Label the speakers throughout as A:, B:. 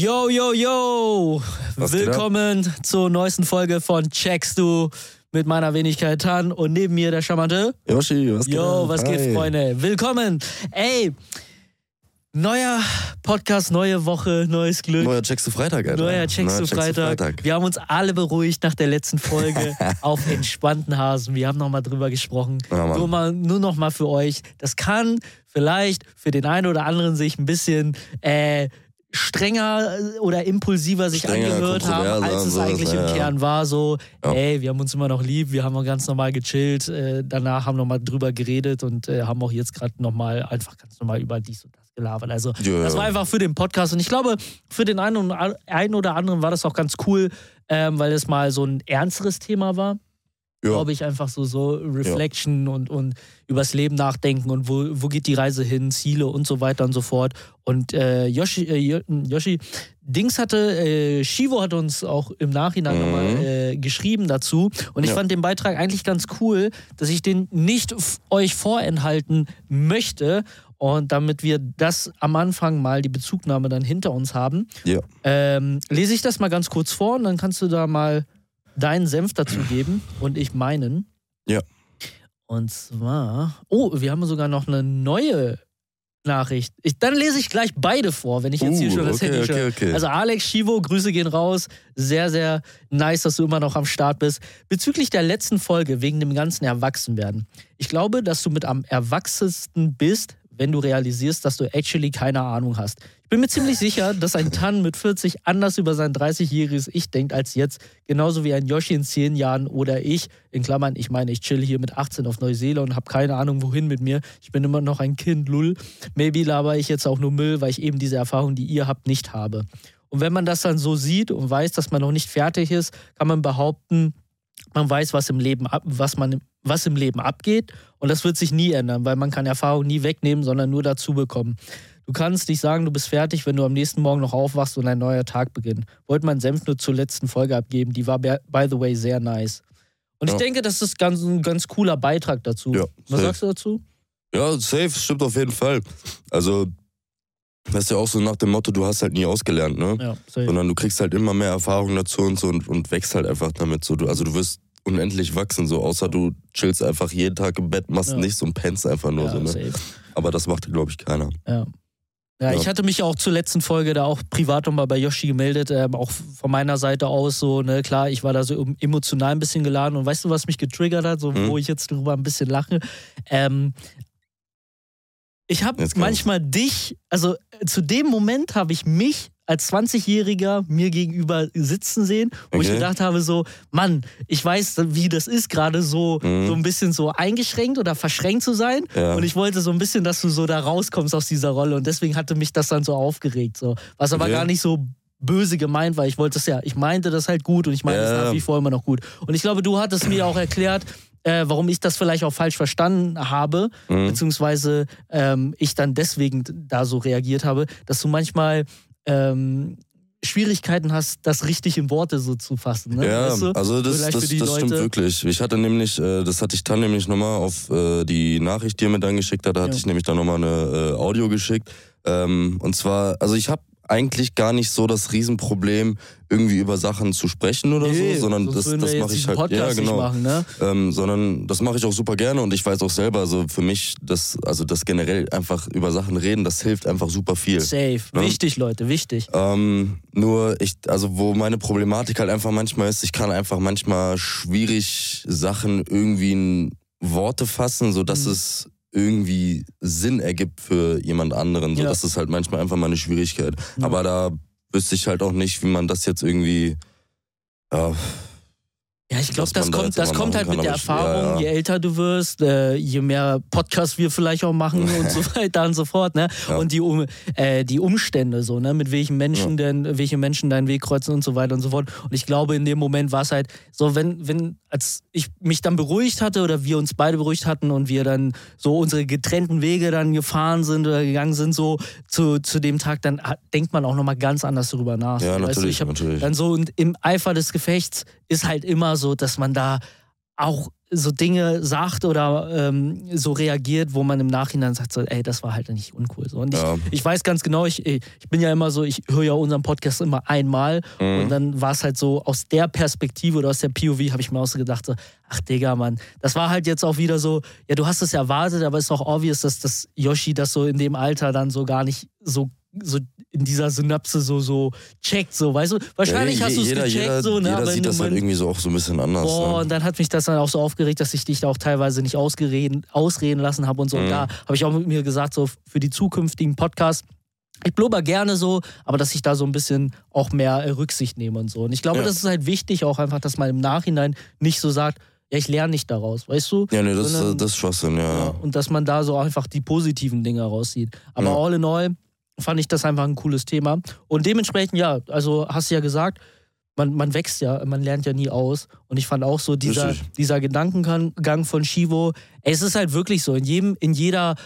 A: Yo, yo, yo!
B: Was geht
A: Willkommen zur neuesten Folge von Checkst du mit meiner Wenigkeit Tan und neben mir der charmante.
B: Yoshi, was geht?
A: Yo,
B: ab?
A: was geht,
B: Hi.
A: Freunde? Willkommen! Ey, neuer Podcast, neue Woche, neues Glück.
B: Neuer Checkst du Freitag, Alter.
A: Neuer Checkst du Freitag. Wir haben uns alle beruhigt nach der letzten Folge auf entspannten Hasen. Wir haben nochmal drüber gesprochen.
B: Ja,
A: nur, mal, nur noch mal für euch. Das kann vielleicht für den einen oder anderen sich ein bisschen äh, strenger oder impulsiver sich
B: Strenger,
A: angehört haben, als es eigentlich
B: ja,
A: im. Kern war. So,
B: Ja.
A: ey, wir haben uns immer noch lieb, wir haben auch ganz normal gechillt. Äh, danach haben nochmal drüber geredet und äh, haben auch jetzt gerade nochmal einfach ganz normal über dies und das gelabert. Also
B: Ja,
A: das war einfach für den Podcast und ich glaube, für den einen, einen oder anderen war das auch ganz cool, ähm, weil es mal so ein ernsteres Thema war.
B: Ja.
A: Glaube ich, einfach so, so Reflection und, und übers Leben nachdenken und wo, wo geht die Reise hin, Ziele und so weiter und so fort. Und äh, Yoshi, äh, Jo- Yoshi, Dings hatte, äh, Shivo hat uns auch im Nachhinein
B: Mhm.
A: nochmal äh, geschrieben dazu. Und ich
B: Ja.
A: fand den Beitrag eigentlich ganz cool, dass ich den nicht euch vorenthalten möchte. Und damit wir das am Anfang mal die Bezugnahme dann hinter uns haben,
B: Ja.
A: ähm, lese ich das mal ganz kurz vor und dann kannst du da mal deinen Senf dazu geben und ich meinen.
B: Ja.
A: Und zwar, oh, wir haben sogar noch eine neue Nachricht. Ich, dann lese ich gleich beide vor, wenn ich jetzt hier
B: Uh,
A: schon das
B: okay,
A: Handy
B: okay, okay.
A: Also Alex Chivo, Grüße gehen raus. Sehr, sehr nice, dass du immer noch am Start bist. Bezüglich der letzten Folge wegen dem ganzen Erwachsenwerden. Ich glaube, dass du mit am erwachsensten bist, wenn du realisierst, dass du actually keine Ahnung hast. Ich bin mir ziemlich sicher, dass ein Tan mit 40 anders über sein 30-jähriges Ich denkt als jetzt, genauso wie ein Yoshi in 10 Jahren oder ich. In Klammern, ich meine, ich chill hier mit 18 auf Neuseeland und habe keine Ahnung, wohin mit mir. Ich bin immer noch ein Kind, lull. Maybe laber ich jetzt auch nur Müll, weil ich eben diese Erfahrung, die ihr habt, nicht habe. Und wenn man das dann so sieht und weiß, dass man noch nicht fertig ist, kann man behaupten, man weiß, was im Leben ab, was man was im Leben abgeht und das wird sich nie ändern, weil man kann Erfahrung nie wegnehmen, sondern nur dazu bekommen. Du kannst nicht sagen, du bist fertig, wenn du am nächsten Morgen noch aufwachst und ein neuer Tag beginnt. Wollte meinen Senf nur zur letzten Folge abgeben, die war by the way sehr nice. Und ich
B: Ja.
A: denke, das ist ganz, ein ganz cooler Beitrag dazu.
B: Ja,
A: Was sagst du dazu?
B: Ja, safe, stimmt auf jeden Fall. Also, das ist ja auch so nach dem Motto, du hast halt nie ausgelernt, ne?
A: Ja, safe.
B: Sondern du kriegst halt immer mehr Erfahrung dazu und so und, und wächst halt einfach damit. So, du, also du wirst unendlich wachsen, so außer du chillst einfach jeden Tag im Bett, machst
A: Ja.
B: nichts und pennst einfach nur
A: ja,
B: so, ne?
A: safe.
B: Aber das macht, glaube ich, keiner.
A: Ja. Ja,
B: Ja.
A: ich hatte mich auch zur letzten Folge da auch privat nochmal bei Yoshi gemeldet, ähm, auch von meiner Seite aus so, ne, klar, ich war da so emotional ein bisschen geladen und weißt du, was mich getriggert hat, so,
B: Hm?
A: wo ich jetzt drüber ein bisschen lache? Ähm, ich habe manchmal dich, also zu dem Moment habe ich mich als 20-Jähriger mir gegenüber sitzen sehen, wo ich
B: Okay.
A: gedacht habe, so, Mann, ich weiß, wie das ist, gerade so,
B: Mhm.
A: so ein bisschen so eingeschränkt oder verschränkt zu sein.
B: Ja.
A: Und ich wollte so ein bisschen, dass du so da rauskommst aus dieser Rolle. Und deswegen hatte mich das dann so aufgeregt. So. Was aber
B: Okay.
A: gar nicht so böse gemeint war. Ich wollte es ja, ich meinte das halt gut und ich meine es
B: Ja.
A: nach wie vor immer noch gut. Und ich glaube, du hattest mir auch erklärt, äh, warum ich das vielleicht auch falsch verstanden habe,
B: Mhm.
A: beziehungsweise ähm, ich dann deswegen da so reagiert habe, dass du manchmal ähm, Schwierigkeiten hast, das richtig in Worte so zu fassen. Ne?
B: Ja,
A: weißt du?
B: also das,
A: Vielleicht
B: das, das stimmt wirklich. Ich hatte nämlich, äh, das hatte ich dann nämlich nochmal auf äh, die Nachricht, die er mir dann geschickt hat, da hatte
A: Ja.
B: ich nämlich dann nochmal eine äh, Audio geschickt. Ähm, und zwar, also ich habe eigentlich gar nicht so das Riesenproblem, irgendwie über Sachen zu sprechen oder
A: Nee,
B: so, sondern das, das mache ich halt.
A: Podcast
B: Ja, genau.
A: machen, ne?
B: Ähm, sondern das mache ich auch super gerne und ich weiß auch selber, also für mich, das, also das generell einfach über Sachen reden, das hilft einfach super viel.
A: Safe.
B: Ja.
A: Wichtig, Leute, wichtig.
B: Ähm, nur ich, also wo meine Problematik halt einfach manchmal ist, ich kann einfach manchmal schwierig Sachen irgendwie in Worte fassen, so dass
A: Mhm.
B: es irgendwie Sinn ergibt für jemand anderen. So,
A: Ja.
B: Das ist halt manchmal einfach meine Schwierigkeit.
A: Ja.
B: Aber da wüsste ich halt auch nicht, wie man das jetzt irgendwie. Ja,
A: Ja, ich glaube, das
B: da
A: kommt, das kommt halt
B: kann,
A: mit der
B: ich-
A: Erfahrung.
B: ja, ja.
A: Je älter du wirst, äh, je mehr Podcasts wir vielleicht auch machen und so weiter und so fort. Ne?
B: Ja.
A: Und die, um, äh, die Umstände, so, ne? mit welchen Menschen denn, welche Menschen deinen Weg kreuzen und so weiter und so fort. Und ich glaube, in dem Moment war es halt so, wenn, wenn, als ich mich dann beruhigt hatte oder wir uns beide beruhigt hatten und wir dann so unsere getrennten Wege dann gefahren sind oder gegangen sind, so zu, zu dem Tag, dann denkt man auch nochmal ganz anders darüber nach.
B: Ja,
A: weißt du,
B: natürlich,
A: ich hab
B: natürlich.
A: Dann so und im Eifer des Gefechts ist halt immer so, dass man da auch so Dinge sagt oder ähm, so reagiert, wo man im Nachhinein sagt, so, ey, das war halt nicht uncool. So. Und ich,
B: Ja.
A: ich weiß ganz genau, ich, ich bin ja immer so, ich höre ja unseren Podcast immer einmal
B: Mhm.
A: und dann war es halt so, aus der Perspektive oder aus der POV habe ich mir auch so gedacht, so, ach Digga, Mann, das war halt jetzt auch wieder so, ja, du hast es erwartet, aber es ist auch obvious, dass das Yoshi das so in dem Alter dann so gar nicht so so in dieser Synapse so so checkt so weißt du wahrscheinlich
B: Ja,
A: hast du es gecheckt
B: jeder,
A: so ne
B: jeder sieht das halt irgendwie so auch so ein bisschen anders.
A: Boah,
B: ne?
A: und dann hat mich das dann auch so aufgeregt, dass ich dich da auch teilweise nicht ausgereden, ausreden lassen habe und so. Und
B: Mhm.
A: da habe ich auch mit mir gesagt, so für die zukünftigen Podcasts, ich blubber gerne so, aber dass ich da so ein bisschen auch mehr Rücksicht nehme und so. Und ich glaube,
B: Ja.
A: das ist halt wichtig auch einfach, dass man im Nachhinein nicht so sagt, ja, ich lerne nicht daraus, weißt du?
B: Ja, nee, das,
A: sondern-
B: das ist Schwachsinn, ja.
A: Ja, und dass man da so einfach die positiven Dinge rauszieht. Aber
B: Ja.
A: all in all fand ich das einfach ein cooles Thema. Und dementsprechend, ja, also hast du ja gesagt, man, man wächst ja, man lernt ja nie aus. Und ich fand auch so dieser,
B: Richtig.
A: dieser Gedankengang von Shivo, ey, es ist halt wirklich so, in jedem, in jeder,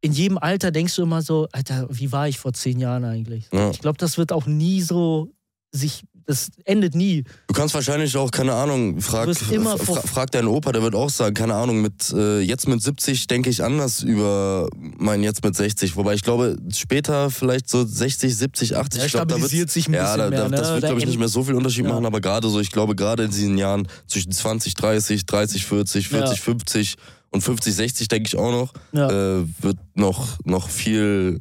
A: in jedem Alter denkst du immer so, Alter, wie war ich vor zehn Jahren eigentlich?
B: Ja.
A: Ich glaube, das wird auch nie so sich, das endet nie.
B: Du kannst wahrscheinlich auch, keine Ahnung, frag, fra frag deinen Opa, der wird auch sagen, keine Ahnung, mit äh, jetzt mit 70 denke ich anders über mein jetzt mit 60. Wobei ich glaube, später vielleicht so 60, 70, 80,
A: Ja,
B: ich glaube, da wird
A: sich ein
B: ja, da,
A: mehr, ne?
B: das wird, glaube ich, nicht mehr so viel Unterschied
A: Ja.
B: machen, aber gerade so, ich glaube, gerade in diesen Jahren zwischen 20, 30, 30, 40, 40,
A: Ja.
B: 50 und 50, 60, denke ich auch noch,
A: Ja.
B: äh, wird noch, noch viel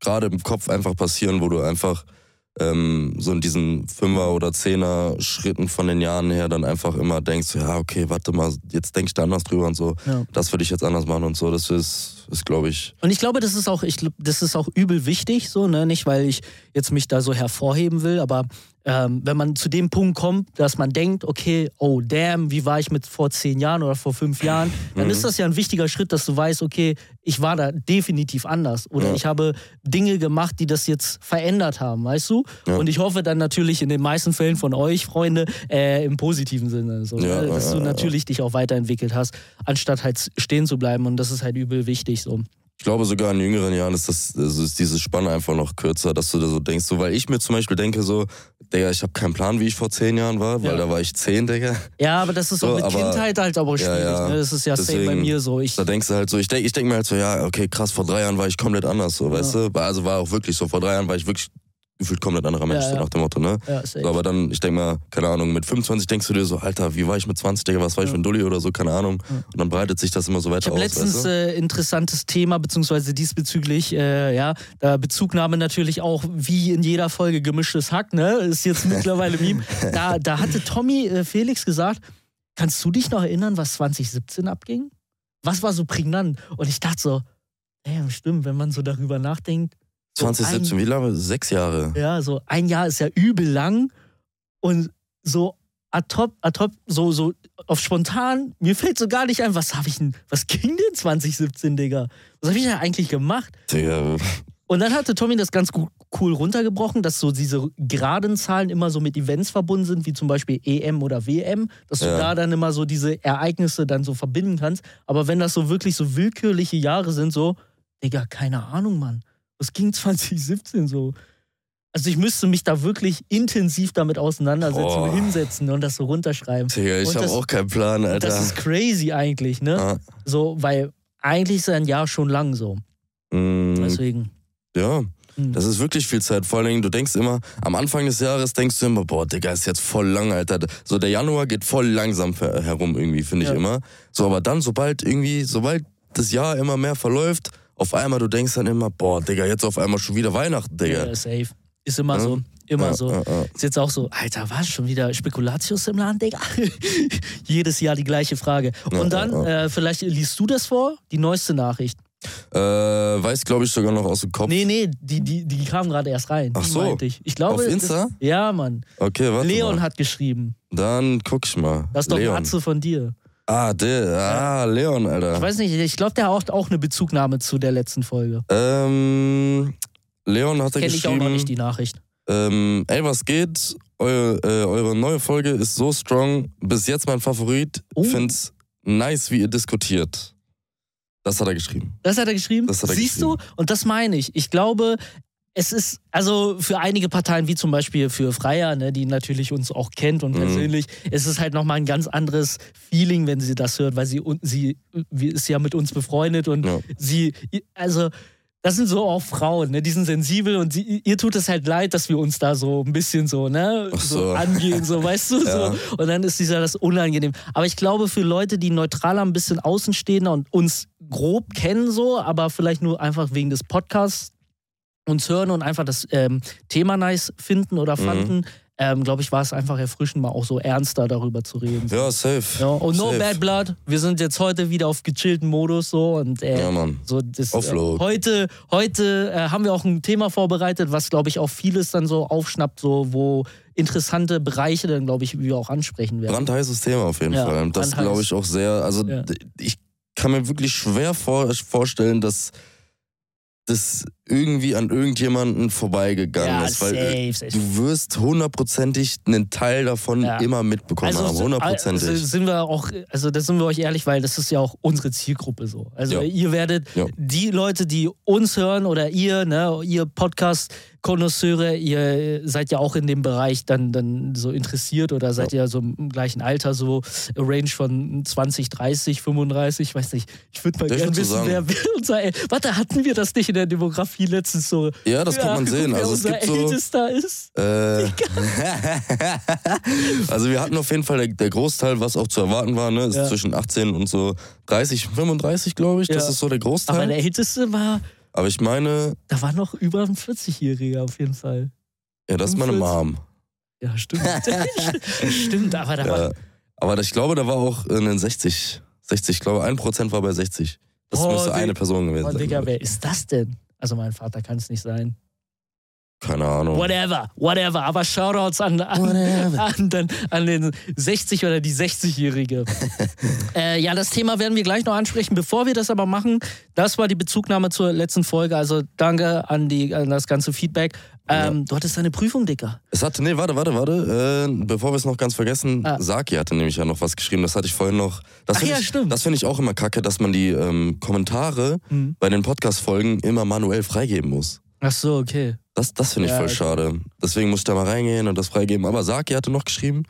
B: gerade im Kopf einfach passieren, wo du einfach ähm, so in diesen Fünfer- oder Zehner-Schritten von den Jahren her dann einfach immer denkst, ja, okay, warte mal, jetzt denk ich da anders drüber und so.
A: Ja.
B: Das würde ich jetzt anders machen und so. Das ist, ist glaube ich,
A: Und ich glaube, das ist auch, ich, das ist auch übel wichtig, so, ne? Nicht, weil ich jetzt mich da so hervorheben will, aber ähm, wenn man zu dem Punkt kommt, dass man denkt, okay, oh damn, wie war ich mit vor zehn Jahren oder vor fünf Jahren, dann ist das ja ein wichtiger Schritt, dass du weißt, okay, ich war da definitiv anders oder
B: Ja.
A: ich habe Dinge gemacht, die das jetzt verändert haben, weißt du?
B: Ja.
A: Und ich hoffe dann natürlich in den meisten Fällen von euch, Freunde, äh, im positiven Sinne, so,
B: Ja,
A: ne? dass du natürlich dich auch weiterentwickelt hast, anstatt halt stehen zu bleiben und das ist halt übel wichtig so.
B: ich glaube sogar in jüngeren Jahren ist das, also ist diese Spanne einfach noch kürzer, dass du da so denkst, so, weil ich mir zum Beispiel denke so, Digga, ich habe keinen Plan, wie ich vor zehn Jahren war, weil
A: Ja.
B: da war ich zehn, Digga.
A: Ja, aber das ist
B: So,
A: auch mit
B: aber-
A: Kindheit halt aber schwierig.
B: ja.
A: Ne? Das ist ja safe bei
B: Deswegen-
A: mir so. Ich,
B: Da denkst du halt so, ich denke ich denk mir halt so, ja, okay, krass, vor drei Jahren war ich komplett anders, so, weißt du? Also war auch wirklich so, vor drei Jahren war ich wirklich gefühlt komplett anderer Mensch,
A: Ja,
B: so nach dem Motto, ne?
A: ja.
B: So, aber dann, ich denke mal, keine Ahnung, mit 25 denkst du dir so, Alter, wie war ich mit 20, Digga, was war ich für ein Dulli oder so, keine Ahnung. Und dann breitet sich das immer so
A: ich
B: weiter
A: habe
B: aus,
A: letztens
B: weißt du?
A: äh, interessantes Thema, beziehungsweise diesbezüglich, äh, ja, da Bezugnahme natürlich auch wie in jeder Folge gemischtes Hack, ne? Ist jetzt mittlerweile Meme. Da, da hatte Tommy äh, Felix gesagt, kannst du dich noch erinnern, was 2017 abging? Was war so prägnant? Und ich dachte so, ey, stimmt, wenn man so darüber nachdenkt. So
B: 2017, wie lange? Sechs Jahre.
A: Ja, so ein Jahr ist ja übel lang und so ad hoc, ad hoc, so, so auf spontan, mir fällt so gar nicht ein, was habe ich denn, was ging denn 2017, Digga? Was habe ich denn eigentlich gemacht?
B: Digga,
A: Und dann hatte Tommy das ganz gu- cool runtergebrochen, dass so diese geraden Zahlen immer so mit Events verbunden sind, wie zum Beispiel EM oder WM, dass du
B: Ja.
A: da dann immer so diese Ereignisse dann so verbinden kannst. Aber wenn das so wirklich so willkürliche Jahre sind, so, Digga, keine Ahnung, Mann. Was ging 2017 so? Also ich müsste mich da wirklich intensiv damit auseinandersetzen,
B: Boah.
A: hinsetzen und das so runterschreiben.
B: Digga, ich habe
A: das-
B: auch keinen Plan, Alter.
A: das ist crazy eigentlich, ne?
B: ah,
A: So, weil eigentlich ist ein Jahr schon lang so.
B: mm,
A: Deswegen.
B: ja,
A: hm.
B: das ist wirklich viel Zeit. Vor allen Dingen, du denkst immer, am Anfang des Jahres denkst du immer, boah, Digga, ist jetzt voll lang, Alter. So der Januar geht voll langsam herum irgendwie, finde ich
A: Ja.
B: immer. So, aber dann, sobald irgendwie, sobald das Jahr immer mehr verläuft, auf einmal, du denkst dann immer, boah, Digga, jetzt auf einmal schon wieder Weihnachten, Digga.
A: Ja, safe. Ist immer
B: Ja.
A: so. Immer
B: Ja,
A: so.
B: ja.
A: Ist jetzt auch so, Alter, was? Schon wieder Spekulatius im Laden, Digga? Jedes Jahr die gleiche Frage. Und dann, Äh, vielleicht liest du das vor, die neueste Nachricht.
B: Äh, weiß, glaube ich, sogar noch aus dem Kopf.
A: Nee, nee, die, die, die kam gerade erst rein.
B: Ach so.
A: ich. ich glaube,
B: Auf Insta?
A: Das, ja, Mann.
B: Okay, warte
A: Leon
B: mal.
A: hat geschrieben.
B: Dann guck ich mal.
A: Das ist doch
B: Leon.
A: ein Atze von dir.
B: Ah, der, ah, Leon, Alter.
A: Ich weiß nicht, ich glaube, der hat auch eine Bezugnahme zu der letzten Folge.
B: Ähm, Leon hat er
A: Kenne ich auch
B: geschrieben,
A: noch nicht die Nachricht.
B: ähm, ey, was geht? Eure, äh, eure neue Folge ist so strong. Bis jetzt mein Favorit.
A: Oh.
B: Find's nice, wie ihr diskutiert. Das hat er geschrieben.
A: Das hat er geschrieben.
B: Das hat er
A: Siehst
B: geschrieben.
A: du? Und das meine ich. Ich glaube, es ist, also für einige Parteien, wie zum Beispiel für Freier, ne, die natürlich uns auch kennt und
B: Mhm.
A: persönlich, ist es halt nochmal ein ganz anderes Feeling, wenn sie das hört, weil sie, sie ist ja mit uns befreundet und
B: Ja.
A: sie, also das sind so auch Frauen, ne? die sind sensibel und sie, ihr tut es halt leid, dass wir uns da so ein bisschen so, ne, so.
B: so.
A: angehen, so, weißt du,
B: Ja.
A: so. Und dann ist dieser das unangenehm. Aber ich glaube, für Leute, die neutraler, ein bisschen außenstehender und uns grob kennen, so, aber vielleicht nur einfach wegen des Podcasts uns hören und einfach das ähm, Thema nice finden oder
B: Mhm.
A: fanden, ähm, glaube ich, war es einfach erfrischend, mal auch so ernster darüber zu reden.
B: Ja, safe.
A: Ja, und no
B: safe.
A: bad blood. Wir sind jetzt heute wieder auf gechillten Modus so und äh,
B: Ja, Mann.
A: so das,
B: Offload.
A: Äh, heute heute äh, haben wir auch ein Thema vorbereitet, was glaube ich auch vieles dann so aufschnappt, so wo interessante Bereiche dann glaube ich wir auch ansprechen werden.
B: Brandheißes Thema auf jeden
A: Ja,
B: Fall. Das glaube ich auch sehr. Also
A: Ja.
B: ich kann mir wirklich schwer vor, vorstellen, dass das irgendwie an irgendjemanden vorbeigegangen
A: ja,
B: ist. Weil
A: safe, safe.
B: du wirst hundertprozentig einen Teil davon
A: Ja.
B: immer mitbekommen haben.
A: so-
B: Hundertprozentig.
A: Also sind wir auch, also da sind wir euch ehrlich, weil das ist ja auch unsere Zielgruppe so. Also
B: Ja.
A: ihr werdet die Leute, die uns hören oder ihr, ne, ihr Podcast Konnoisseure, ihr seid ja auch in dem Bereich dann, dann so interessiert oder seid ja so im gleichen Alter, so Range von 20, 30, 35, ich weiß nicht. Ich würde mal gerne wissen, wer, wer unser, El- warte, hatten wir das nicht in der Demografie letztens so?
B: ja, das kann man sehen. Also es gibt so.
A: Ältester ist.
B: Äh, also wir hatten auf jeden Fall der, der Großteil, was auch zu erwarten war, ne, ist
A: Ja.
B: zwischen 18 und so 30, 35, glaube ich. Das
A: Ja.
B: ist so der
A: Aber
B: Großteil.
A: der Älteste war,
B: Aber ich meine,
A: da war noch über ein 40-Jähriger auf jeden Fall.
B: ja, das ist meine
A: 45.
B: Mom.
A: Ja, stimmt. stimmt, aber da war.
B: Ja. Aber ich glaube, da war auch in den 60. 60, ich glaube, 1% war bei 60. Das
A: Oh,
B: müsste eine Person gewesen
A: Oh,
B: sein.
A: Digga, wer ist das denn? Also mein Vater kann es nicht sein.
B: Keine Ahnung.
A: Whatever, whatever. Aber Shoutouts an, an, an, den, an den 60 oder die 60-Jährige. äh, ja, das Thema werden wir gleich noch ansprechen. Bevor wir das aber machen, das war die Bezugnahme zur letzten Folge. Also danke an, die, an das ganze Feedback. Ähm, Du hattest deine Prüfung, Dicker.
B: Es hatte, nee, warte, warte, warte. Äh, bevor wir es noch ganz vergessen,
A: Ah.
B: Saki hatte nämlich ja noch was geschrieben. Das hatte ich vorhin noch. Das
A: Ach ja,
B: ich,
A: stimmt.
B: Das finde ich auch immer kacke, dass man die ähm, Kommentare
A: Hm.
B: bei den Podcast-Folgen immer manuell freigeben muss.
A: Ach so, okay.
B: Das, das finde ich
A: Ja,
B: voll
A: okay.
B: schade. Deswegen muss ich da mal reingehen und das freigeben. Aber Saki hatte noch geschrieben.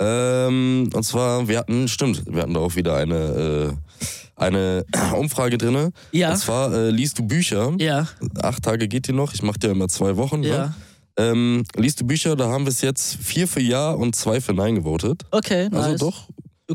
B: Ähm, und zwar, wir hatten, stimmt, wir hatten da auch wieder eine, äh, eine Umfrage drinne.
A: Ja.
B: Und zwar, äh, liest du Bücher?
A: Ja,
B: Acht Tage geht die noch. Ich mache dir immer zwei Wochen. Ne?
A: ja.
B: Ähm, liest du Bücher? Da haben wir es jetzt vier für Ja und zwei für Nein gewotet.
A: Okay, nice.
B: Also doch.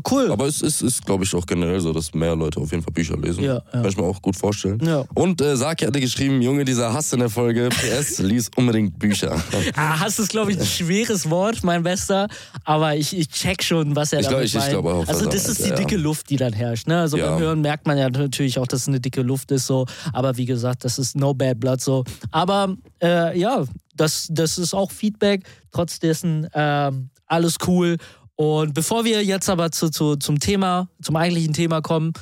A: Cool.
B: Aber es ist, ist glaube ich, auch generell so, dass mehr Leute auf jeden Fall Bücher lesen.
A: Ja, ja.
B: Kann ich mir auch gut vorstellen.
A: Ja.
B: Und äh, Saki hatte geschrieben, Junge, dieser Hass in der Folge, PS, lies unbedingt Bücher.
A: Ah, Hass ist, glaube ich, ein schweres Wort, mein Bester. Aber ich, ich check schon, was er
B: Ich glaub,
A: damit
B: ich- ich
A: meint.
B: glaub auch,
A: Also das ist die dicke Luft, die dann herrscht. Ne? Also beim Hören merkt man ja natürlich auch, dass es eine dicke Luft ist. So. Aber wie gesagt, das ist no bad blood. So. Aber äh, ja, das, das ist auch Feedback. Trotz dessen ähm, alles cool. Und bevor wir jetzt aber zu, zu, zum Thema, zum eigentlichen Thema kommen,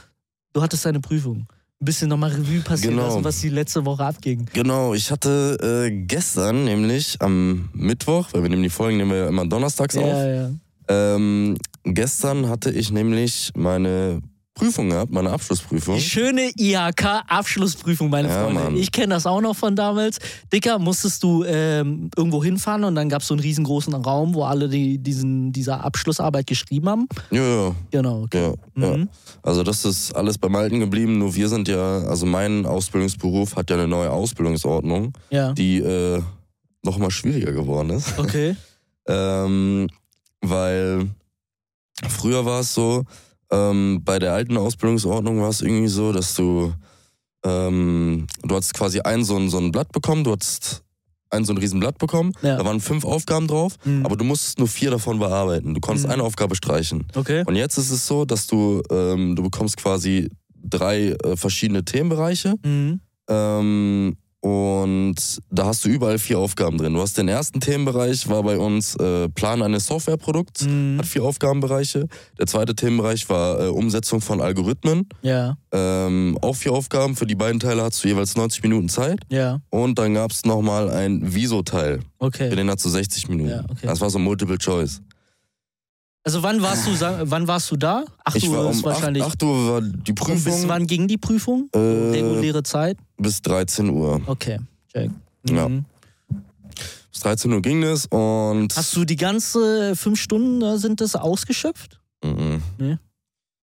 A: du hattest deine Prüfung. Ein bisschen nochmal Revue passieren
B: Genau.
A: lassen, was die letzte Woche abging.
B: Genau, ich hatte äh, gestern nämlich am Mittwoch, weil wir nehmen die Folgen nehmen wir ja immer donnerstags auf.
A: Ja, ja.
B: Ähm, gestern hatte ich nämlich meine Prüfung gehabt, meine Abschlussprüfung.
A: Die schöne IHK-Abschlussprüfung, meine
B: Ja,
A: Freunde.
B: Mann.
A: Ich kenne das auch noch von damals. Dicker, musstest du ähm, irgendwo hinfahren und dann gab es so einen riesengroßen Raum, wo alle die, diesen, diese Abschlussarbeit geschrieben haben.
B: Ja, ja,
A: Genau, okay.
B: ja, ja.
A: Mhm.
B: Also das ist alles beim Alten geblieben, nur wir sind ja, also mein Ausbildungsberuf hat ja eine neue Ausbildungsordnung,
A: Ja,
B: die äh, noch mal schwieriger geworden ist.
A: okay.
B: Ähm, weil früher war es so, ähm, bei der alten Ausbildungsordnung war es irgendwie so, dass du, ähm, du hattest quasi ein so ein, so ein Blatt bekommen, du hattest ein so ein Riesenblatt bekommen,
A: Ja.
B: da waren fünf Aufgaben drauf,
A: Mhm.
B: aber du musstest nur vier davon bearbeiten. Du konntest
A: Mhm.
B: eine Aufgabe streichen.
A: Okay.
B: Und jetzt ist es so, dass du, ähm, du bekommst quasi drei äh, verschiedene Themenbereiche
A: Mhm.
B: ähm, und da hast du überall vier Aufgaben drin. Du hast den ersten Themenbereich, war bei uns äh, Plan eines Softwareprodukts,
A: Mhm.
B: hat vier Aufgabenbereiche. Der zweite Themenbereich war äh, Umsetzung von Algorithmen,
A: Ja,
B: ähm, auch vier Aufgaben. Für die beiden Teile hast du jeweils 90 Minuten Zeit.
A: ja,
B: Und dann gab es nochmal ein Viso-Teil, für
A: okay.
B: den hast du 60 Minuten.
A: Ja, okay.
B: Das war so Multiple Choice.
A: Also wann warst du, wann warst du da? 8
B: ich war
A: Uhr
B: um
A: ist
B: 8,
A: wahrscheinlich.
B: 8 Uhr war die
A: Und
B: Prüfung
A: bis wann ging die Prüfung?
B: Äh,
A: Reguläre Zeit?
B: Bis 13 Uhr.
A: Okay, check.
B: Ja.
A: Mhm.
B: Bis 13 Uhr ging es und.
A: Hast du die ganze fünf Stunden äh, sind das ausgeschöpft?
B: Mhm.
A: Nee.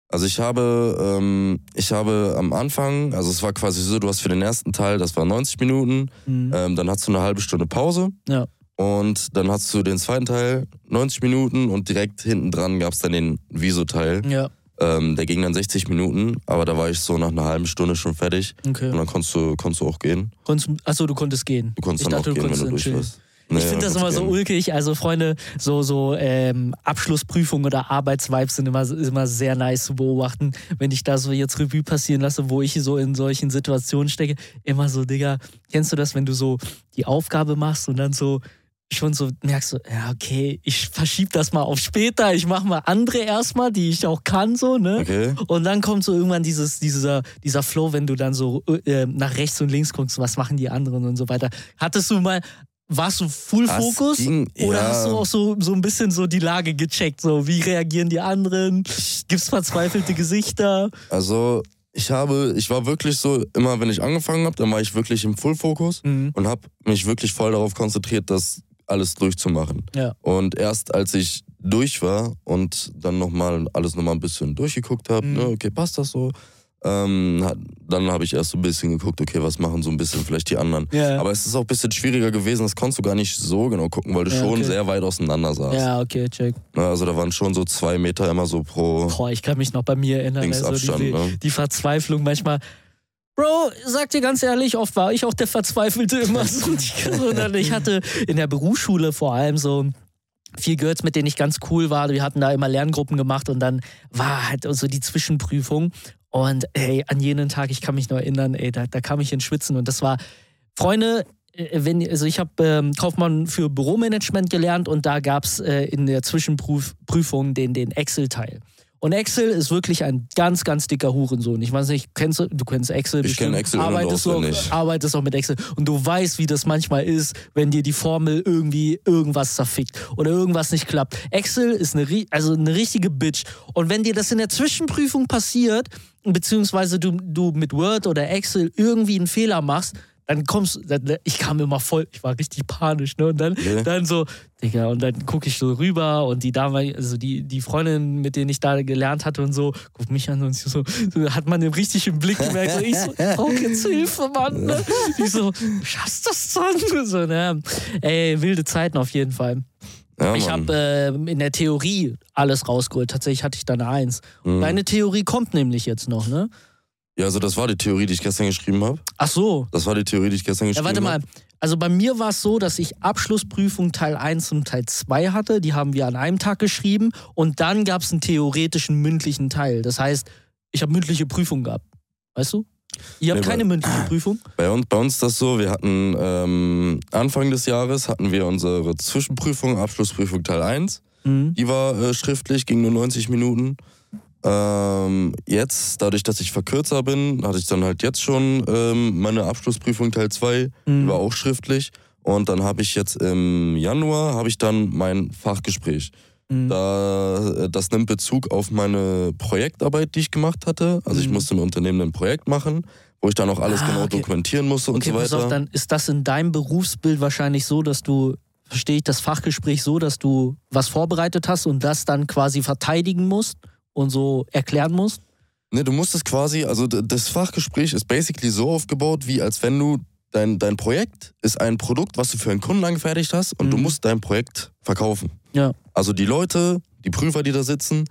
B: Also ich habe, ähm, ich habe am Anfang, also es war quasi so, du hast für den ersten Teil, das war 90 Minuten,
A: Mhm.
B: ähm, dann hast du eine halbe Stunde Pause.
A: Ja.
B: Und dann hast du den zweiten Teil, 90 Minuten und direkt hinten dran gab es dann den Viso-Teil.
A: Ja,
B: Ähm, der ging dann 60 Minuten, aber da war ich so nach einer halben Stunde schon fertig.
A: okay.
B: Und dann konntest du, konntest du auch gehen.
A: Konntest, achso, du konntest gehen.
B: Du konntest
A: Ich
B: dann
A: dachte,
B: auch
A: du
B: gehen, wenn du durch warst.
A: ich
B: Nee,
A: finde
B: dann
A: das immer so
B: gehen.
A: ulkig. Also Freunde, so so ähm, Abschlussprüfungen oder Arbeitsvibes sind immer, immer sehr nice zu beobachten. Wenn ich da so jetzt Revue passieren lasse, wo ich so in solchen Situationen stecke, immer so, Digga, kennst du das, wenn du so die Aufgabe machst und dann so schon so merkst du, ja, okay, ich verschieb das mal auf später, ich mach mal andere erstmal, die ich auch kann, so, ne?
B: Okay.
A: Und dann kommt so irgendwann dieses, dieser, dieser Flow, wenn du dann so äh, nach rechts und links guckst, was machen die anderen und so weiter. Hattest du mal, warst du Full
B: Das
A: Fokus?
B: ging-
A: Oder
B: ja.
A: hast du auch so, so ein bisschen so die Lage gecheckt? So, wie reagieren die anderen? Gibt's verzweifelte Gesichter?
B: Also ich habe, ich war wirklich so, immer wenn ich angefangen habe, dann war ich wirklich im Full-Fokus
A: Mhm.
B: und habe mich wirklich voll darauf konzentriert, das alles durchzumachen.
A: Ja.
B: Und erst als ich durch war und dann nochmal alles nochmal ein bisschen durchgeguckt habe,
A: Mhm.
B: ne, okay, passt das so? Ähm, dann habe ich erst so ein bisschen geguckt, okay, was machen so ein bisschen vielleicht die anderen.
A: Ja.
B: Aber es ist auch ein bisschen schwieriger gewesen, das konntest du gar nicht so genau gucken, weil du
A: Ja,
B: schon
A: okay.
B: sehr weit auseinander saßt.
A: Ja, okay, check.
B: Ne, Also da waren schon so zwei Meter immer so pro
A: Boah, ich kann mich noch bei mir erinnern. Also
B: Linksabstand.
A: die,
B: ne?
A: die Verzweiflung manchmal. Bro, sag dir ganz ehrlich, oft war ich auch der Verzweifelte immer so. Und ich hatte in der Berufsschule vor allem so vier Girls, mit denen ich ganz cool war. Wir hatten da immer Lerngruppen gemacht und dann war halt so die Zwischenprüfung. Und ey, an jenen Tag, ich kann mich noch erinnern, ey, da, da kam ich ins Schwitzen und das war, Freunde, äh, wenn, also ich habe ähm, Kaufmann für Büromanagement gelernt und da gab es äh, in der Zwischenprüfung den, den Excel-Teil. Und Excel ist wirklich ein ganz, ganz dicker Hurensohn. Ich weiß nicht, kennst du, du kennst Excel
B: Ich
A: bestimmt.
B: kenn Excel
A: arbeitest, du auch,
B: auswendig.
A: arbeitest auch mit Excel. Und du weißt, wie das manchmal ist, wenn dir die Formel irgendwie irgendwas zerfickt oder irgendwas nicht klappt. Excel ist eine, also eine richtige Bitch. Und wenn dir das in der Zwischenprüfung passiert, beziehungsweise du, du mit Word oder Excel irgendwie einen Fehler machst, dann kommst dann, ich kam immer voll, ich war richtig panisch, ne? Und dann,
B: Okay.
A: dann so, Digga, und dann gucke ich so rüber und die damalige, also die, die Freundin, mit denen ich da gelernt hatte und so, guckt mich an und so, so hat man den richtig im Blick gemerkt. So, ich so, ich brauch jetzt Hilfe, Mann. Ne? Ich so, du schaffst das dann. So, ne? Ey, wilde Zeiten auf jeden Fall.
B: Ja,
A: Ich habe äh, in der Theorie alles rausgeholt. Tatsächlich hatte ich da eine Eins.
B: Mhm.
A: Deine Theorie kommt nämlich jetzt noch, ne?
B: Ja, also das war die Theorie, die ich gestern geschrieben habe.
A: Ach so.
B: Das war die Theorie, die ich gestern
A: Ja,
B: geschrieben
A: warte mal.
B: habe.
A: Also bei mir war es so, dass ich Abschlussprüfung Teil 1 und Teil 2 hatte. Die haben wir an einem Tag geschrieben. Und dann gab es einen theoretischen mündlichen Teil. Das heißt, ich habe mündliche Prüfung gehabt. Weißt du? Ihr habt
B: Nee,
A: keine
B: bei-
A: mündliche Prüfung?
B: Bei uns, bei uns ist das so, wir hatten ähm, Anfang des Jahres hatten wir unsere Zwischenprüfung, Abschlussprüfung Teil 1.
A: Mhm.
B: Die war äh, schriftlich, ging nur 90 Minuten. Ähm, jetzt, dadurch, dass ich verkürzer bin, hatte ich dann halt jetzt schon ähm, meine Abschlussprüfung Teil 2, die
A: Mhm.
B: war auch schriftlich. Und dann habe ich jetzt im Januar habe ich dann mein Fachgespräch.
A: Mhm.
B: Da, äh, das nimmt Bezug auf meine Projektarbeit, die ich gemacht hatte. Also ich
A: Mhm.
B: musste im Unternehmen ein Projekt machen, wo ich dann auch alles
A: Ah,
B: genau
A: okay.
B: dokumentieren musste
A: Okay,
B: und so
A: pass
B: weiter.
A: auf, dann ist das in deinem Berufsbild wahrscheinlich so, dass du, verstehe ich das Fachgespräch so, dass du was vorbereitet hast und das dann quasi verteidigen musst und so erklären musst?
B: Ne, du musst es quasi, also das Fachgespräch ist basically so aufgebaut, wie als wenn du dein, dein Projekt ist ein Produkt, was du für einen Kunden angefertigt hast und du
A: Mhm.
B: musst dein Projekt verkaufen.
A: Ja.
B: Also die Leute, die Prüfer, die da sitzen,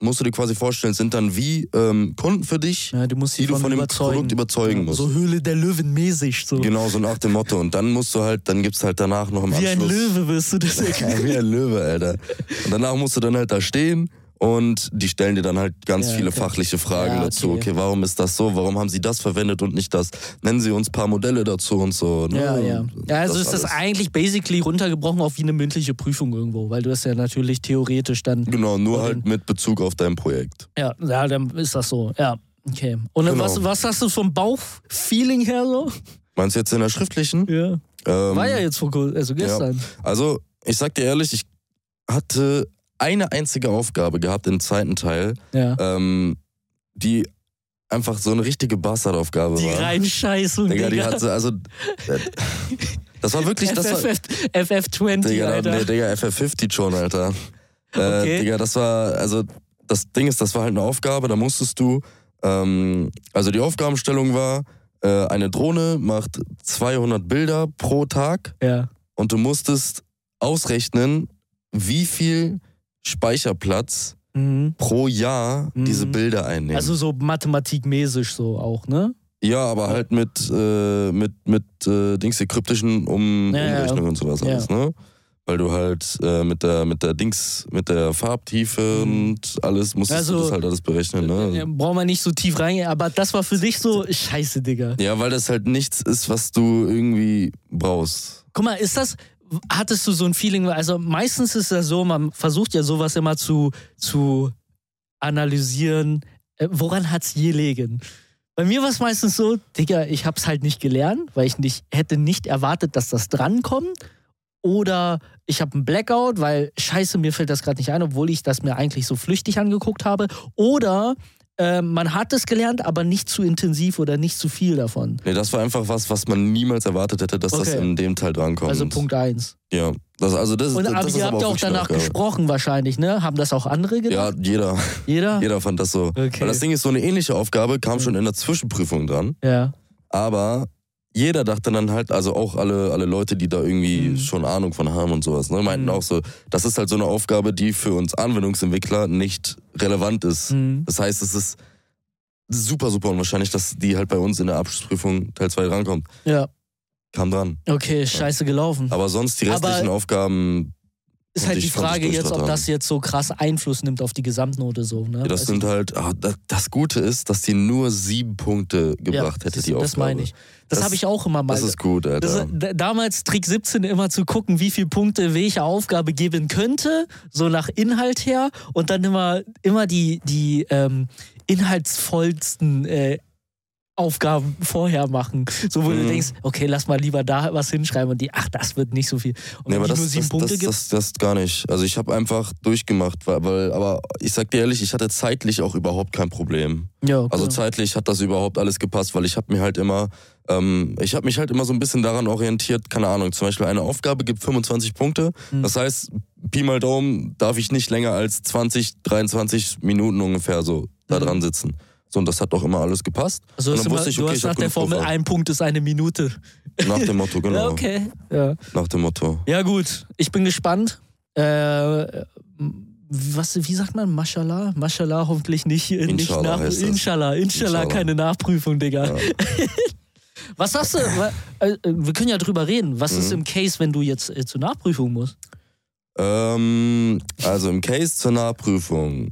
B: musst du dir quasi vorstellen, sind dann wie ähm, Kunden für dich,
A: Ja, du musst
B: die du
A: von
B: dem
A: überzeugen.
B: Produkt überzeugen
A: Ja,
B: musst.
A: So Höhle der Löwen mäßig. So.
B: Genau, so nach dem Motto. Und dann musst du halt, dann gibt's halt danach noch im
A: Wie ein
B: Anschluss.
A: Löwe wirst du das erklären.
B: Wie ein Löwe, Alter. Und danach musst du dann halt da stehen und die stellen dir dann halt ganz
A: Ja,
B: viele
A: okay.
B: fachliche Fragen
A: Ja,
B: dazu.
A: okay.
B: Okay, warum ist das so? Warum haben sie das verwendet und nicht das? Nennen sie uns ein paar Modelle dazu und so. Ne?
A: Ja, ja. Ja, also ist das
B: alles.
A: eigentlich basically runtergebrochen auf wie eine mündliche Prüfung irgendwo, weil du das ja natürlich theoretisch dann.
B: Genau, nur halt mit Bezug auf dein Projekt.
A: Ja, ja dann ist das so. Ja, okay. Und
B: Genau.
A: was, was hast du vom Bauchfeeling her so?
B: Meinst du jetzt in der schriftlichen?
A: Ja.
B: Ähm,
A: War ja jetzt vor kur- also gestern.
B: Also, ich sag dir ehrlich, ich hatte eine einzige Aufgabe gehabt im zweiten Teil,
A: Ja.
B: ähm, die einfach so eine richtige Bastardaufgabe
A: Die
B: war.
A: Reinscheißung,
B: Digga, die
A: Digga.
B: hatte, also, äh, das war wirklich, das war,
A: FFF, FF20,
B: Digga,
A: Alter.
B: nee, Digga, FF50 schon, Alter. Äh,
A: Okay.
B: Digga, das war, also das Ding ist, das war halt eine Aufgabe, da musstest du, ähm, also die Aufgabenstellung war, äh, eine Drohne macht 200 Bilder pro Tag
A: Ja.
B: und du musstest ausrechnen, wie viel Speicherplatz
A: Mhm.
B: pro Jahr
A: Mhm.
B: diese Bilder einnehmen.
A: Also so mathematikmäßig so auch, ne?
B: ja, aber halt mit, äh, mit, mit äh, Dings, die kryptischen um
A: Ja, ja,
B: Umrechnung und sowas
A: ja.
B: alles, ne? Weil du halt äh, mit der mit der Dings, mit der Farbtiefe
A: Mhm.
B: und alles musstest
A: Also,
B: du das halt alles berechnen,
A: Ja,
B: ne?
A: brauchen wir nicht so tief reingehen, aber das war für dich so scheiße, Digga.
B: Ja, weil das halt nichts ist, was du irgendwie brauchst.
A: Guck mal, ist das, hattest du so ein Feeling, also meistens ist das so, man versucht ja sowas immer zu, zu analysieren, äh, woran hat's je liegen? Bei mir war es meistens so, Digga, ich hab's halt nicht gelernt, weil ich nicht, hätte nicht erwartet, dass das drankommt. Oder ich habe einen Blackout, weil scheiße, mir fällt das gerade nicht ein, obwohl ich das mir eigentlich so flüchtig angeguckt habe. Oder äh, man hat es gelernt, aber nicht zu intensiv oder nicht zu viel davon.
B: Nee, das war einfach was, was man niemals erwartet hätte, dass das
A: Okay.
B: in dem Teil drankommt.
A: Also Punkt eins.
B: Ja, das, also das,
A: Und
B: das,
A: aber
B: ist
A: ihr habt ja auch danach
B: Aufgabe.
A: gesprochen wahrscheinlich, ne? Haben das auch andere
B: Ja,
A: gedacht?
B: jeder,
A: Jeder?
B: jeder fand das so.
A: Okay.
B: Weil das Ding ist, so eine ähnliche Aufgabe kam schon in der Zwischenprüfung dran.
A: Ja.
B: Aber jeder dachte dann halt, also auch alle, alle Leute, die da irgendwie
A: Mhm.
B: schon Ahnung von haben und sowas, ne, meinten
A: Mhm.
B: auch so, das ist halt so eine Aufgabe, die für uns Anwendungsentwickler nicht relevant ist.
A: Mhm.
B: Das heißt, es ist super, super unwahrscheinlich, dass die halt bei uns in der Abschlussprüfung Teil 2 drankommt.
A: Ja.
B: Kam dran.
A: Okay, scheiße gelaufen.
B: Aber sonst die restlichen
A: Aber-
B: Aufgaben,
A: ist
B: und
A: halt die Frage jetzt, ob das jetzt so krass Einfluss nimmt auf die Gesamtnote so, ne?
B: ja, das
A: Weiß
B: sind halt, ah, das, das Gute ist, dass die nur sieben Punkte gebracht
A: ja,
B: hätte, die Aufgabe.
A: Das meine ich. Das,
B: Das-
A: habe ich auch immer mal.
B: Das ist gut, Alter.
A: D- damals Trick 17 immer zu gucken, wie viele Punkte welche Aufgabe geben könnte, so nach Inhalt her und dann immer, immer die, die ähm, inhaltsvollsten äh, Aufgaben vorher machen. So, wo du
B: Mhm.
A: denkst, okay, lass mal lieber da was hinschreiben und die, ach, das wird nicht so viel. Und
B: Nee,
A: wenn
B: aber das,
A: nur sieben
B: das,
A: Punkte
B: das,
A: gibt,
B: das, das gar nicht. Also ich habe einfach durchgemacht, weil, weil, aber ich sag dir ehrlich, ich hatte zeitlich auch überhaupt kein Problem.
A: ja,
B: Also
A: genau.
B: zeitlich hat das überhaupt alles gepasst, weil ich habe mir halt immer, ähm, ich habe mich halt immer so ein bisschen daran orientiert, keine Ahnung, zum Beispiel eine Aufgabe gibt 25 Punkte.
A: Mhm.
B: Das heißt, Pi mal Daumen darf ich nicht länger als 20, 23 Minuten ungefähr so da
A: Mhm.
B: dran sitzen. So, und das hat auch immer alles gepasst.
A: also
B: und
A: ist
B: dann
A: immer,
B: wusste ich,
A: du
B: okay,
A: hast
B: ich
A: nach der Formel,
B: Puffer.
A: ein Punkt ist eine Minute.
B: Nach dem Motto, genau.
A: Ja, okay. Ja.
B: Nach dem Motto.
A: Ja, gut. Ich bin gespannt. Äh, was, wie sagt man? Mashallah? Mashallah hoffentlich nicht, äh, nicht
B: Inshallah
A: nach.
B: heißt.
A: Inshallah, Inshallah,
B: Inshallah.
A: keine Nachprüfung, Digga.
B: Ja.
A: Was sagst du? Äh, Wir können ja drüber reden. Was ist
B: Mhm.
A: im Case, wenn du jetzt äh, zur Nachprüfung musst?
B: Ähm, also im Case zur Nachprüfung,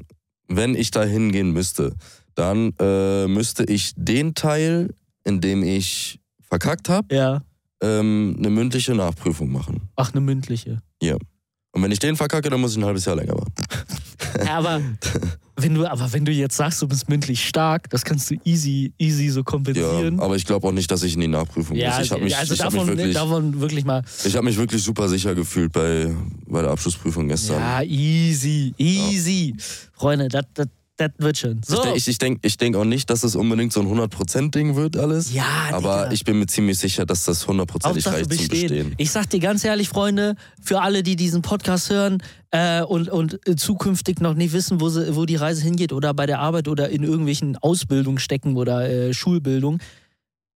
B: wenn ich da hingehen müsste, dann äh, müsste ich den Teil, in dem ich verkackt habe,
A: Ja.
B: ähm, eine mündliche Nachprüfung machen.
A: Ach, eine mündliche.
B: Und wenn ich den verkacke, dann muss ich ein halbes Jahr länger warten.
A: Ja, aber wenn du, aber wenn du jetzt sagst, du bist mündlich stark, das kannst du easy, easy so
B: Ja,
A: kompensieren.
B: aber ich glaube auch nicht, dass ich in die Nachprüfung muss. Ich habe mich,
A: also
B: ich hab
A: davon,
B: mich, wirklich,
A: davon wirklich mal.
B: ich hab mich wirklich super sicher gefühlt bei, bei der Abschlussprüfung gestern.
A: Ja, easy, easy. Freunde, das wird schon. So.
B: Ich denke ich, ich denk, ich denk auch nicht, dass es unbedingt so ein 100%-Ding wird alles.
A: ja,
B: aber
A: Digga.
B: ich bin mir ziemlich sicher, dass das hundertprozentig
A: Hauptsache
B: reicht zum
A: bestehen.
B: Bestehen.
A: Ich sag dir ganz ehrlich, Freunde, für alle, die diesen Podcast hören äh, und, und äh, zukünftig noch nicht wissen, wo, sie, wo die Reise hingeht oder bei der Arbeit oder in irgendwelchen Ausbildungen stecken oder äh, Schulbildung,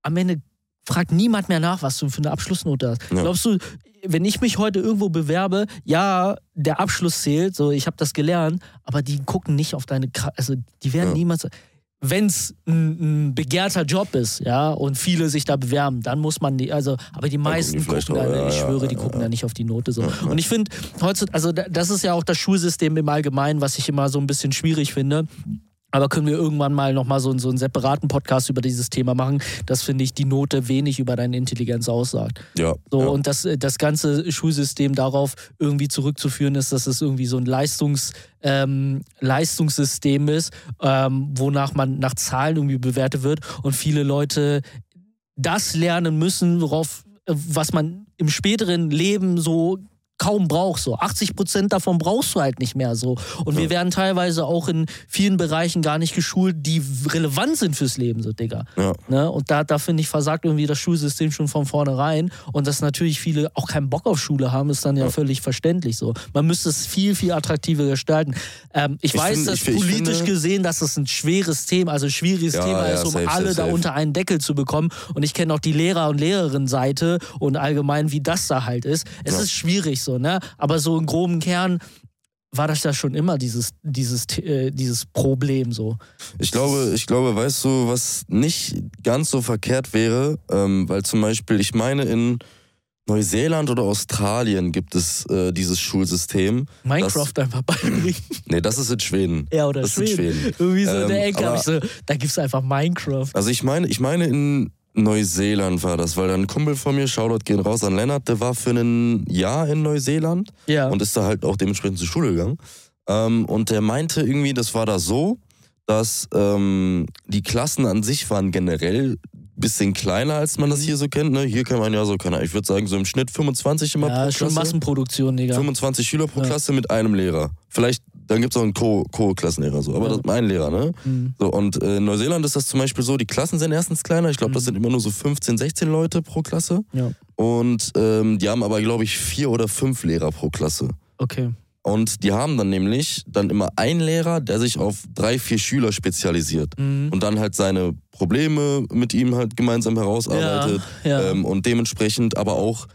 A: am Ende fragt niemand mehr nach, was du für eine Abschlussnote hast.
B: Ja.
A: Glaubst du, wenn ich mich heute irgendwo bewerbe, ja, der Abschluss zählt, so ich habe das gelernt, aber die gucken nicht auf deine, also die werden
B: Ja.
A: niemals, wenn es ein, ein begehrter Job ist, ja, und viele sich da bewerben, dann muss man die, also, aber die meisten gucken,
B: vielleicht
A: da,
B: ja,
A: ich
B: ja,
A: schwöre, die
B: ja,
A: gucken
B: ja.
A: da nicht auf die Note so.
B: Ja, ja.
A: Und ich finde, heutzutage, also da- das ist ja auch das Schulsystem im Allgemeinen, was ich immer so ein bisschen schwierig finde. Aber können wir irgendwann mal nochmal so, so einen separaten Podcast über dieses Thema machen? Das finde ich, die Note wenig über deine Intelligenz aussagt.
B: Ja.
A: So,
B: ja.
A: und das, das ganze Schulsystem darauf irgendwie zurückzuführen ist, dass es irgendwie so ein Leistungs, ähm, Leistungssystem ist, ähm, wonach man nach Zahlen irgendwie bewertet wird und viele Leute das lernen müssen, worauf, äh, was man im späteren Leben so kaum brauchst. So 80 Prozent davon brauchst du halt nicht mehr so. Und ja. wir werden teilweise auch in vielen Bereichen gar nicht geschult, die relevant sind fürs Leben, so Digga. Ja. Ne? Und da, da finde ich, versagt irgendwie das Schulsystem schon von vornherein. Und dass natürlich viele auch keinen Bock auf Schule haben, ist dann ja, ja. völlig verständlich so. Man müsste es viel, viel attraktiver gestalten. Ähm, ich, ich, weiß, find, dass ich, politisch ich gesehen, dass es ein schweres Thema, also ein schwieriges Thema ist, um safe, alle safe, da unter einen Deckel zu bekommen. Und ich kenne auch die Lehrer- und Lehrerinnen-Seite und allgemein, wie das da halt ist. Es ist schwierig so, ne? Aber so im groben Kern war das ja schon immer dieses, dieses, äh, dieses Problem so.
B: Ich glaube, ich glaube, weißt du, was nicht ganz so verkehrt wäre, ähm, weil zum Beispiel, ich meine, in Neuseeland oder Australien gibt es äh, dieses Schulsystem.
A: Minecraft das, einfach beibringen.
B: Nee, das ist in Schweden.
A: Ja, oder
B: das
A: Schweden. Ist in Schweden. Irgendwie so ähm, in der Ecke aber, ich so, da gibt es einfach Minecraft.
B: Also ich meine, ich meine in Neuseeland war das, weil ein Kumpel von mir, Shoutout gehen raus an Lennart, der war für ein Jahr in Neuseeland ja. und ist da halt auch dementsprechend zur Schule gegangen. Ähm, und der meinte irgendwie, das war da so, dass ähm, die Klassen an sich waren generell bisschen kleiner, als man das mhm. hier so kennt. Ne? Hier kann man ja so, keine ich würde sagen, so im Schnitt 25 immer ja, pro Klasse. Ja, schon
A: Massenproduktion, Digga.
B: 25 Schüler pro ja. Klasse mit einem Lehrer. Vielleicht dann gibt es auch einen Co-Klassenlehrer, so. aber ja. das ist mein Lehrer, ne? Mhm. So, und äh, in Neuseeland ist das zum Beispiel so, die Klassen sind erstens kleiner, ich glaube, mhm. das sind immer nur so 15, 16 Leute pro Klasse. Ja. Und ähm, die haben aber, glaube ich, vier oder fünf Lehrer pro Klasse.
A: Okay.
B: Und die haben dann nämlich dann immer einen Lehrer, der sich auf drei, vier Schüler spezialisiert mhm. und dann halt seine Probleme mit ihm halt gemeinsam herausarbeitet ja, ja. Ähm, und dementsprechend aber auch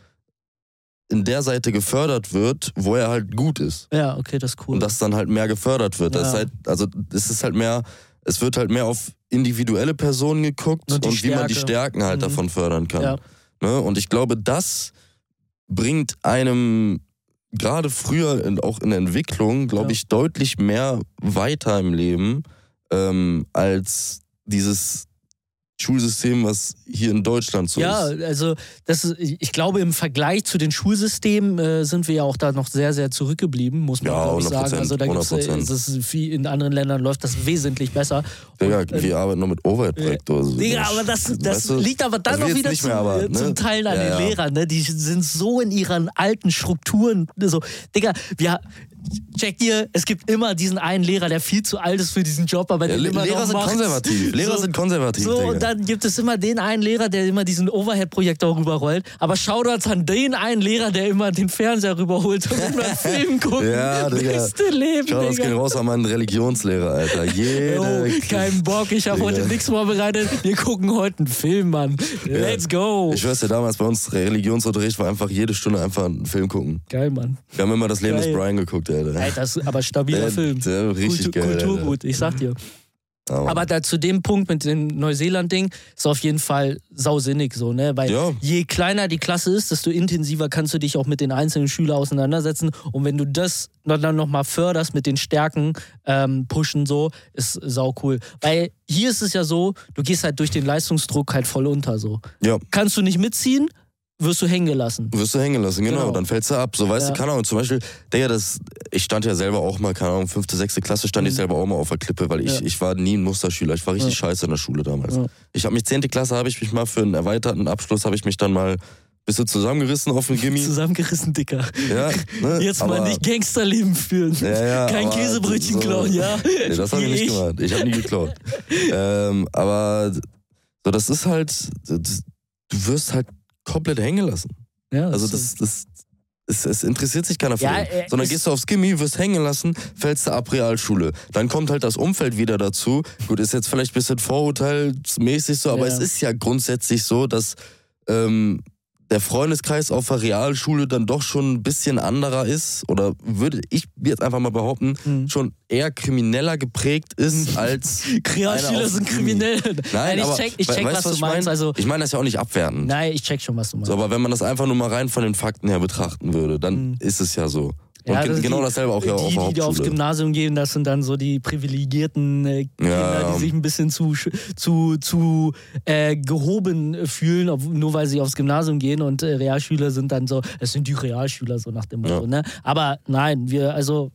B: in der Seite gefördert wird, wo er halt gut ist.
A: Ja, okay, das ist cool.
B: Und dass dann halt mehr gefördert wird. Ja. Das ist halt, also es ist halt mehr, es wird halt mehr auf individuelle Personen geguckt und, und wie man die Stärken halt mhm. davon fördern kann. Ja. Ne? Und ich glaube, das bringt einem gerade früher in, auch in der Entwicklung, glaube ja. ich, deutlich mehr weiter im Leben ähm, als dieses Schulsystem, was hier in Deutschland so
A: ja,
B: ist.
A: Ja, also das ist, ich glaube, im Vergleich zu den Schulsystemen äh, sind wir ja auch da noch sehr, sehr zurückgeblieben, muss man ja, ich sagen. Also da gibt's, äh, das viel, in anderen Ländern läuft das wesentlich besser.
B: Digga, äh, wir arbeiten nur mit Overhead-Projektor.
A: Also Digga, aber das, das weißt du, liegt aber dann also noch wieder zu, aber, äh, ne? zum Teil an ja, den Lehrern. Ne? Die sind so in ihren alten Strukturen. So, Digga, wir, check dir, es gibt immer diesen einen Lehrer, der viel zu alt ist für diesen Job, aber ja, den immer
B: Lehrer
A: sind
B: macht. konservativ. Lehrer so, sind konservativ.
A: So, Digga. und dann gibt es immer den einen Lehrer, der immer diesen Overhead-Projektor rüberrollt. Aber Shoutouts an den einen Lehrer, der immer den Fernseher rüberholt und immer einen Film guckt.
B: Ja, Digga.
A: Beste Leben,
B: Shoutouts gehen raus an meinen Religionslehrer, Alter. Jede.
A: Oh, kein Bock, ich habe heute nichts vorbereitet. Wir gucken heute einen Film, Mann. Let's ja. go.
B: Ich weiß ja, damals bei uns Religionsunterricht war einfach jede Stunde einfach einen Film gucken.
A: Geil, Mann.
B: Wir haben immer das Leben Geil. des Brian geguckt, Alter.
A: Alter, das aber stabiler der, Film. Der richtig Kultur, geil, Kulturgut, ich sag dir. Oh. Aber da zu dem Punkt mit dem Neuseeland-Ding ist auf jeden Fall sausinnig so, ne? Weil ja. je kleiner die Klasse ist, desto intensiver kannst du dich auch mit den einzelnen Schülern auseinandersetzen. Und wenn du das dann nochmal förderst mit den Stärken ähm, pushen, so, ist sau cool. Weil hier ist es ja so, du gehst halt durch den Leistungsdruck halt voll unter so.
B: Ja.
A: Kannst du nicht mitziehen, wirst du hängen gelassen.
B: Wirst du hängen gelassen, genau. genau. Dann fällst du ab. So, weißt ja. du, keine Ahnung, zum Beispiel, der das, ich stand ja selber auch mal, keine Ahnung, fünfte, sechste Klasse stand mhm. ich selber auch mal auf der Klippe, weil ich, ja. ich war nie ein Musterschüler. Ich war richtig ja. scheiße in der Schule damals. Ich habe mich, zehnte Klasse habe ich mich mal für einen erweiterten Abschluss, habe ich mich dann mal bist du zusammengerissen auf dem Gimmi?
A: Zusammengerissen, Dicker.
B: Ja,
A: ne? Jetzt mal nicht Gangsterleben führen.
B: Ja, ja,
A: Kein Käsebrötchen so, klauen, ja?
B: Nee, das habe ich nicht gemacht. Ich habe nie geklaut. ähm, aber so, das ist halt, du wirst halt komplett hängen gelassen. Ja, also das, das, es, es, interessiert sich keiner für ja, äh, Sondern gehst du aufs Gimmi, wirst hängen lassen, fällst du ab Realschule. Dann kommt halt das Umfeld wieder dazu. Gut, ist jetzt vielleicht ein bisschen vorurteilsmäßig so, aber ja. es ist ja grundsätzlich so, dass ähm, der Freundeskreis auf der Realschule dann doch schon ein bisschen anderer ist oder würde ich jetzt einfach mal behaupten, mhm. schon eher krimineller geprägt ist als
A: Realschüler sind kriminell.
B: Nein, Nein ich
A: aber, check, ich check weißt, was, was, du meinst.
B: Mein?
A: Also,
B: ich meine das ja auch nicht abwertend.
A: Nein, ich check schon, was du meinst.
B: So, aber wenn man das einfach nur mal rein von den Fakten her betrachten würde, dann mhm. ist es ja so. Ja, das genau die, dasselbe auch ja die, auf
A: Die, die aufs Gymnasium gehen, das sind dann so die privilegierten äh, Kinder, ja. die sich ein bisschen zu, zu, zu äh, gehoben fühlen, nur weil sie aufs Gymnasium gehen und äh, Realschüler sind dann so, es sind die Realschüler so nach dem Motto. Ja. Ne? Aber nein, wir, also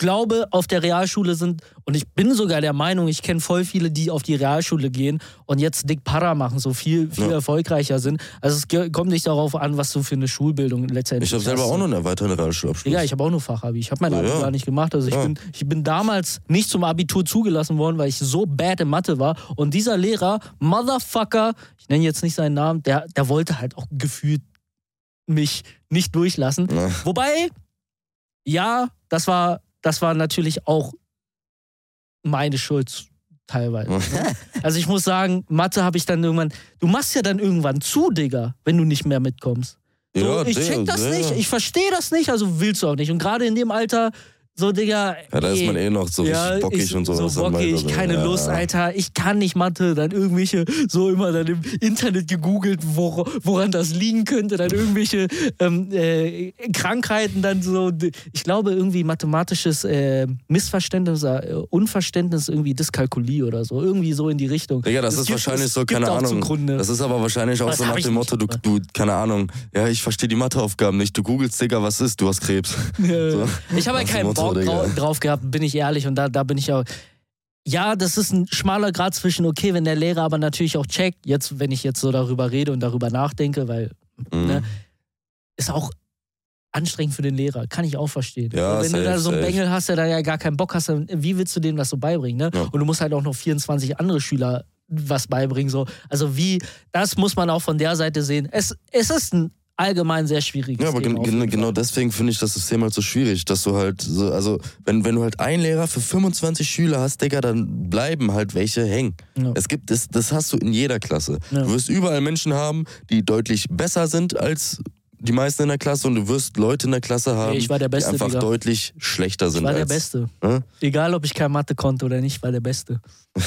A: glaube, auf der Realschule sind, und ich bin sogar der Meinung, ich kenne voll viele, die auf die Realschule gehen und jetzt Dick Para machen, so viel, viel
B: Ja.
A: erfolgreicher sind. Also es kommt nicht darauf an, was du für eine Schulbildung letztendlich
B: Ich habe selber
A: hast.
B: auch noch einen erweiterten Realschulabschluss.
A: Ja, ich habe auch nur Fachabi. Ich habe mein
B: Ja,
A: Abi
B: ja.
A: gar nicht gemacht. Also ich, bin, ich bin damals nicht zum Abitur zugelassen worden, weil ich so bad in Mathe war. Und dieser Lehrer, Motherfucker, ich nenne jetzt nicht seinen Namen, der, der wollte halt auch gefühlt mich nicht durchlassen.
B: Ja.
A: Wobei, ja, das war, das war natürlich auch meine Schuld teilweise. ne? Also ich muss sagen, Mathe habe ich dann irgendwann, du machst ja dann irgendwann zu, Digga, wenn du nicht mehr mitkommst. So,
B: Ja,
A: ich check das
B: der-
A: nicht, ich verstehe das nicht, also willst du auch nicht. Und gerade in dem Alter, so, Digga.
B: Ja, da ist man eh noch so
A: ja,
B: bockig
A: ich,
B: und sowas.
A: So
B: dann
A: bockig,
B: weiter,
A: keine
B: ja.
A: Lust, Alter. Ich kann nicht Mathe. Dann irgendwelche, so immer dann im Internet gegoogelt, wor woran das liegen könnte. Dann irgendwelche ähm, äh, Krankheiten, dann so, ich glaube, irgendwie mathematisches äh, Missverständnis, äh, Unverständnis, irgendwie Dyskalkulie oder so. Irgendwie so in die Richtung.
B: Digga, das
A: Es
B: ist
A: gibt-
B: wahrscheinlich so, keine Ahnung.
A: Zugrunde.
B: Das ist aber wahrscheinlich auch
A: Das
B: so nach dem Motto, du, du, keine Ahnung, ja, ich verstehe die Matheaufgaben nicht. Du googelst, Digga, was ist? Du hast Krebs.
A: Ja.
B: So.
A: Ich habe ja keinen
B: Motto,
A: Bock
B: Digga.
A: drau drauf gehabt, bin ich ehrlich. Und da, da bin ich auch. Ja, das ist ein schmaler Grad zwischen, okay, wenn der Lehrer aber natürlich auch checkt, jetzt, wenn ich jetzt so darüber rede und darüber nachdenke, weil
B: Mhm.
A: Ne? ist auch anstrengend für den Lehrer, kann ich auch verstehen.
B: Ja,
A: wenn du
B: safe,
A: da so einen
B: safe.
A: Bengel hast, der da ja gar keinen Bock hast, dann wie willst du dem das so beibringen? Ne?
B: Ja.
A: Und du musst halt auch noch 24 andere Schüler was beibringen. So. Also wie, das muss man auch von der Seite sehen. Es, es ist ein allgemein sehr schwieriges
B: Ja, aber
A: Thema
B: gen genau deswegen finde ich das System halt so schwierig, dass du halt so, also wenn, wenn du halt einen Lehrer für 25 Schüler hast, Digga, dann bleiben halt welche hängen.
A: Ja.
B: Es gibt, das, das hast du in jeder Klasse.
A: Ja.
B: Du wirst überall Menschen haben, die deutlich besser sind als die meisten in der Klasse und du wirst Leute in der Klasse haben,
A: war der Beste,
B: die einfach
A: Digga.
B: deutlich schlechter sind
A: Ich war der
B: als.
A: Beste.
B: Ne?
A: Egal, ob ich kein Mathe konnte oder nicht, ich war der Beste.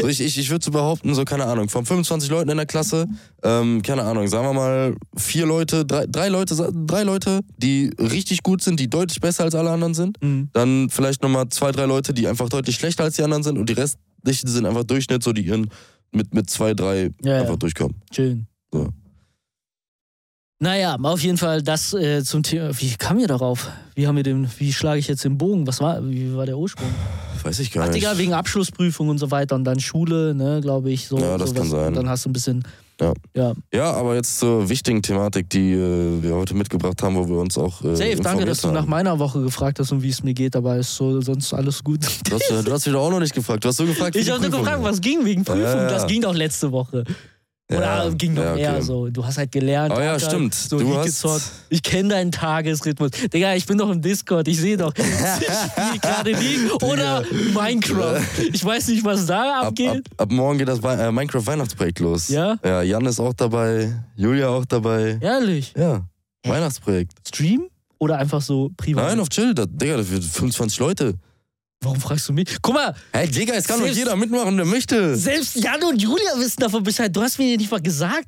B: So, ich ich, ich würde so behaupten, so keine Ahnung, von 25 Leuten in der Klasse, ähm, keine Ahnung, sagen wir mal vier Leute, drei, drei Leute, drei Leute, die richtig gut sind, die deutlich besser als alle anderen sind.
A: Mhm.
B: Dann vielleicht nochmal zwei, drei Leute, die einfach deutlich schlechter als die anderen sind und die restlichen sind einfach Durchschnitt, so die ihren mit, mit zwei, drei
A: Ja,
B: einfach
A: ja.
B: durchkommen.
A: Schön.
B: So.
A: Naja, auf jeden Fall das äh, zum Thema. Wie kam ihr darauf? Wie haben wir den, wie schlage ich jetzt den Bogen? Was war, wie war der Ursprung?
B: Weiß ich gar
A: Ach,
B: nicht.
A: Digga, wegen Abschlussprüfung und so weiter und dann Schule, ne, glaube ich. So,
B: Ja, das
A: sowas.
B: kann sein.
A: Und dann hast du ein bisschen.
B: Ja.
A: ja.
B: Ja, aber jetzt zur wichtigen Thematik, die äh, wir heute mitgebracht haben, wo wir uns auch. Äh,
A: Safe, danke, dass du nach
B: haben.
A: meiner Woche gefragt hast und wie es mir geht, aber ist so sonst alles gut.
B: Du hast, du hast wieder auch noch nicht gefragt. Du hast so gefragt.
A: Ich habe nur gefragt, was ging wegen Prüfung.
B: Ja, ja.
A: Das ging doch letzte Woche. Oder
B: Ja,
A: ging noch
B: ja, okay.
A: eher so. Du hast halt gelernt.
B: Oh ja,
A: Alter,
B: stimmt.
A: So
B: Du hast-.
A: Ich kenne deinen Tagesrhythmus. Digga, ich bin doch im Discord. Ich sehe doch. Ich spiele gerade League oder Minecraft. Ich weiß nicht, was da
B: Ab,
A: abgeht.
B: ab, ab morgen geht das äh, Minecraft Weihnachtsprojekt los.
A: Ja?
B: Ja, Jan ist auch dabei, Julia auch dabei.
A: Ehrlich.
B: Ja, Weihnachtsprojekt.
A: Stream? Oder einfach so privat?
B: Nein, auf Chill, da, Digga, das wird 25 Leute.
A: Warum fragst du mich? Guck mal,
B: Hey, Digga, es kann doch jeder mitmachen, der möchte.
A: selbst Jan und Julia wissen davon Bescheid. Du hast mir nicht mal gesagt,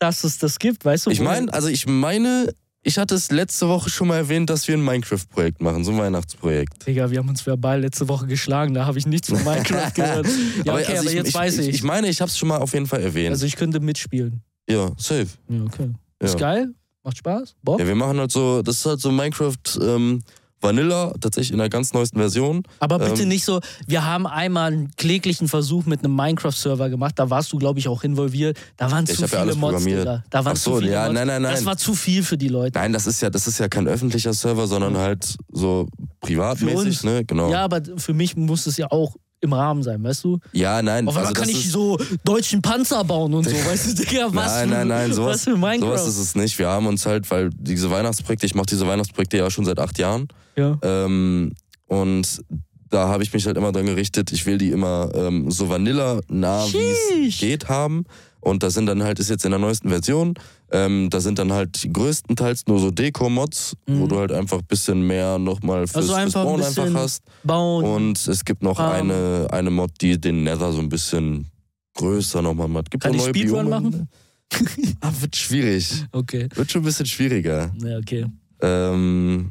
A: dass es das gibt, weißt du?
B: Ich meine, also ich meine, ich hatte es letzte Woche schon mal erwähnt, dass wir ein Minecraft-Projekt machen, so ein Weihnachtsprojekt.
A: Digga, wir haben uns verbal letzte Woche geschlagen, da habe ich nichts von Minecraft gehört. Ja, okay, aber,
B: also
A: jetzt
B: ich,
A: weiß ich.
B: Ich meine, ich habe es schon mal auf jeden Fall erwähnt.
A: also ich könnte mitspielen.
B: ja, safe.
A: Ja, okay.
B: Ja.
A: Ist geil? Macht Spaß? Bock?
B: Ja, wir machen halt so, das ist halt so Minecraft ähm, Vanilla, tatsächlich in der ganz neuesten Version.
A: Aber bitte
B: Ähm,
A: nicht so, wir haben einmal einen kläglichen Versuch mit einem Minecraft-Server gemacht, da warst du, glaube ich, auch involviert. Da waren zu
B: ja
A: viele
B: alles
A: Mods. Da waren
B: Ach so,
A: zu viele
B: ja,
A: Mods.
B: nein, nein, nein.
A: Das war zu viel für die Leute.
B: Nein, das ist ja, das ist ja kein öffentlicher Server, sondern halt so privatmäßig, ne? Genau.
A: Ja, aber für mich muss es ja auch im Rahmen sein, weißt du?
B: Ja, nein.
A: Auf einmal
B: also
A: kann ich so deutschen Panzer bauen und so, weißt du, Digga, was
B: nein, nein, nein, sowas,
A: was für Minecraft.
B: sowas ist es nicht. Wir haben uns halt, weil diese Weihnachtsprojekte, ich mache diese Weihnachtsprojekte ja schon seit acht Jahren.
A: ja.
B: Ähm, und da habe ich mich halt immer dran gerichtet, ich will die immer ähm, so Vanilla-nah, wie es geht, haben. Und das sind dann halt, ist jetzt in der neuesten Version, ähm, da sind dann halt größtenteils nur so Deko-Mods, wo
A: Mhm.
B: du halt einfach ein bisschen mehr nochmal fürs,
A: Also
B: fürs
A: einfach ein
B: Bauen
A: bisschen
B: einfach hast.
A: Bauen.
B: Und es gibt noch
A: Ähm.
B: eine, eine Mod, die den Nether so ein bisschen größer nochmal macht. Gibt
A: Kann
B: noch
A: ich Speedrun
B: Biome.
A: machen?
B: ah, wird schwierig.
A: Okay.
B: Wird schon ein bisschen schwieriger.
A: Ja, okay.
B: Ähm,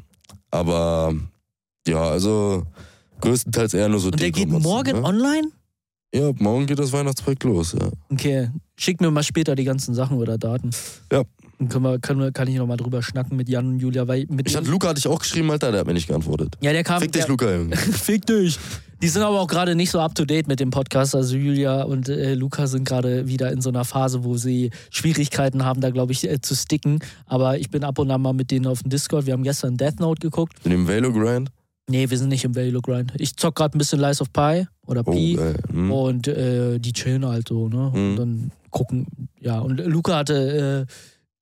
B: aber ja, also größtenteils eher nur so
A: Und der geht
B: Deko-Mods,
A: morgen
B: ne?
A: online?
B: Ja, morgen geht das Weihnachtsprojekt los, ja.
A: Okay. Schick mir mal später die ganzen Sachen oder Daten.
B: Ja.
A: Dann können wir, können wir, kann ich nochmal drüber schnacken mit Jan und Julia, weil mit
B: Ich hatte Luca hatte ich auch geschrieben, Alter, der hat mir nicht geantwortet.
A: ja, der kam.
B: Fick dich,
A: der,
B: Luca, Junge.
A: Fick dich. Die sind aber auch gerade nicht so up to date mit dem Podcast. Also Julia und äh, Luca sind gerade wieder in so einer Phase, wo sie Schwierigkeiten haben, da glaube ich äh, zu sticken. Aber ich bin ab und an mal mit denen auf dem Discord. Wir haben gestern Death Note geguckt.
B: In dem Velo Grind.
A: Nee, wir sind nicht im Velo Grind. Ich zock gerade ein bisschen Lies of Pi oder
B: Oh,
A: Pi.
B: geil. Hm.
A: Und äh, die chillen halt so, ne? Und
B: Mhm.
A: dann gucken, ja. Und Luca hatte, äh,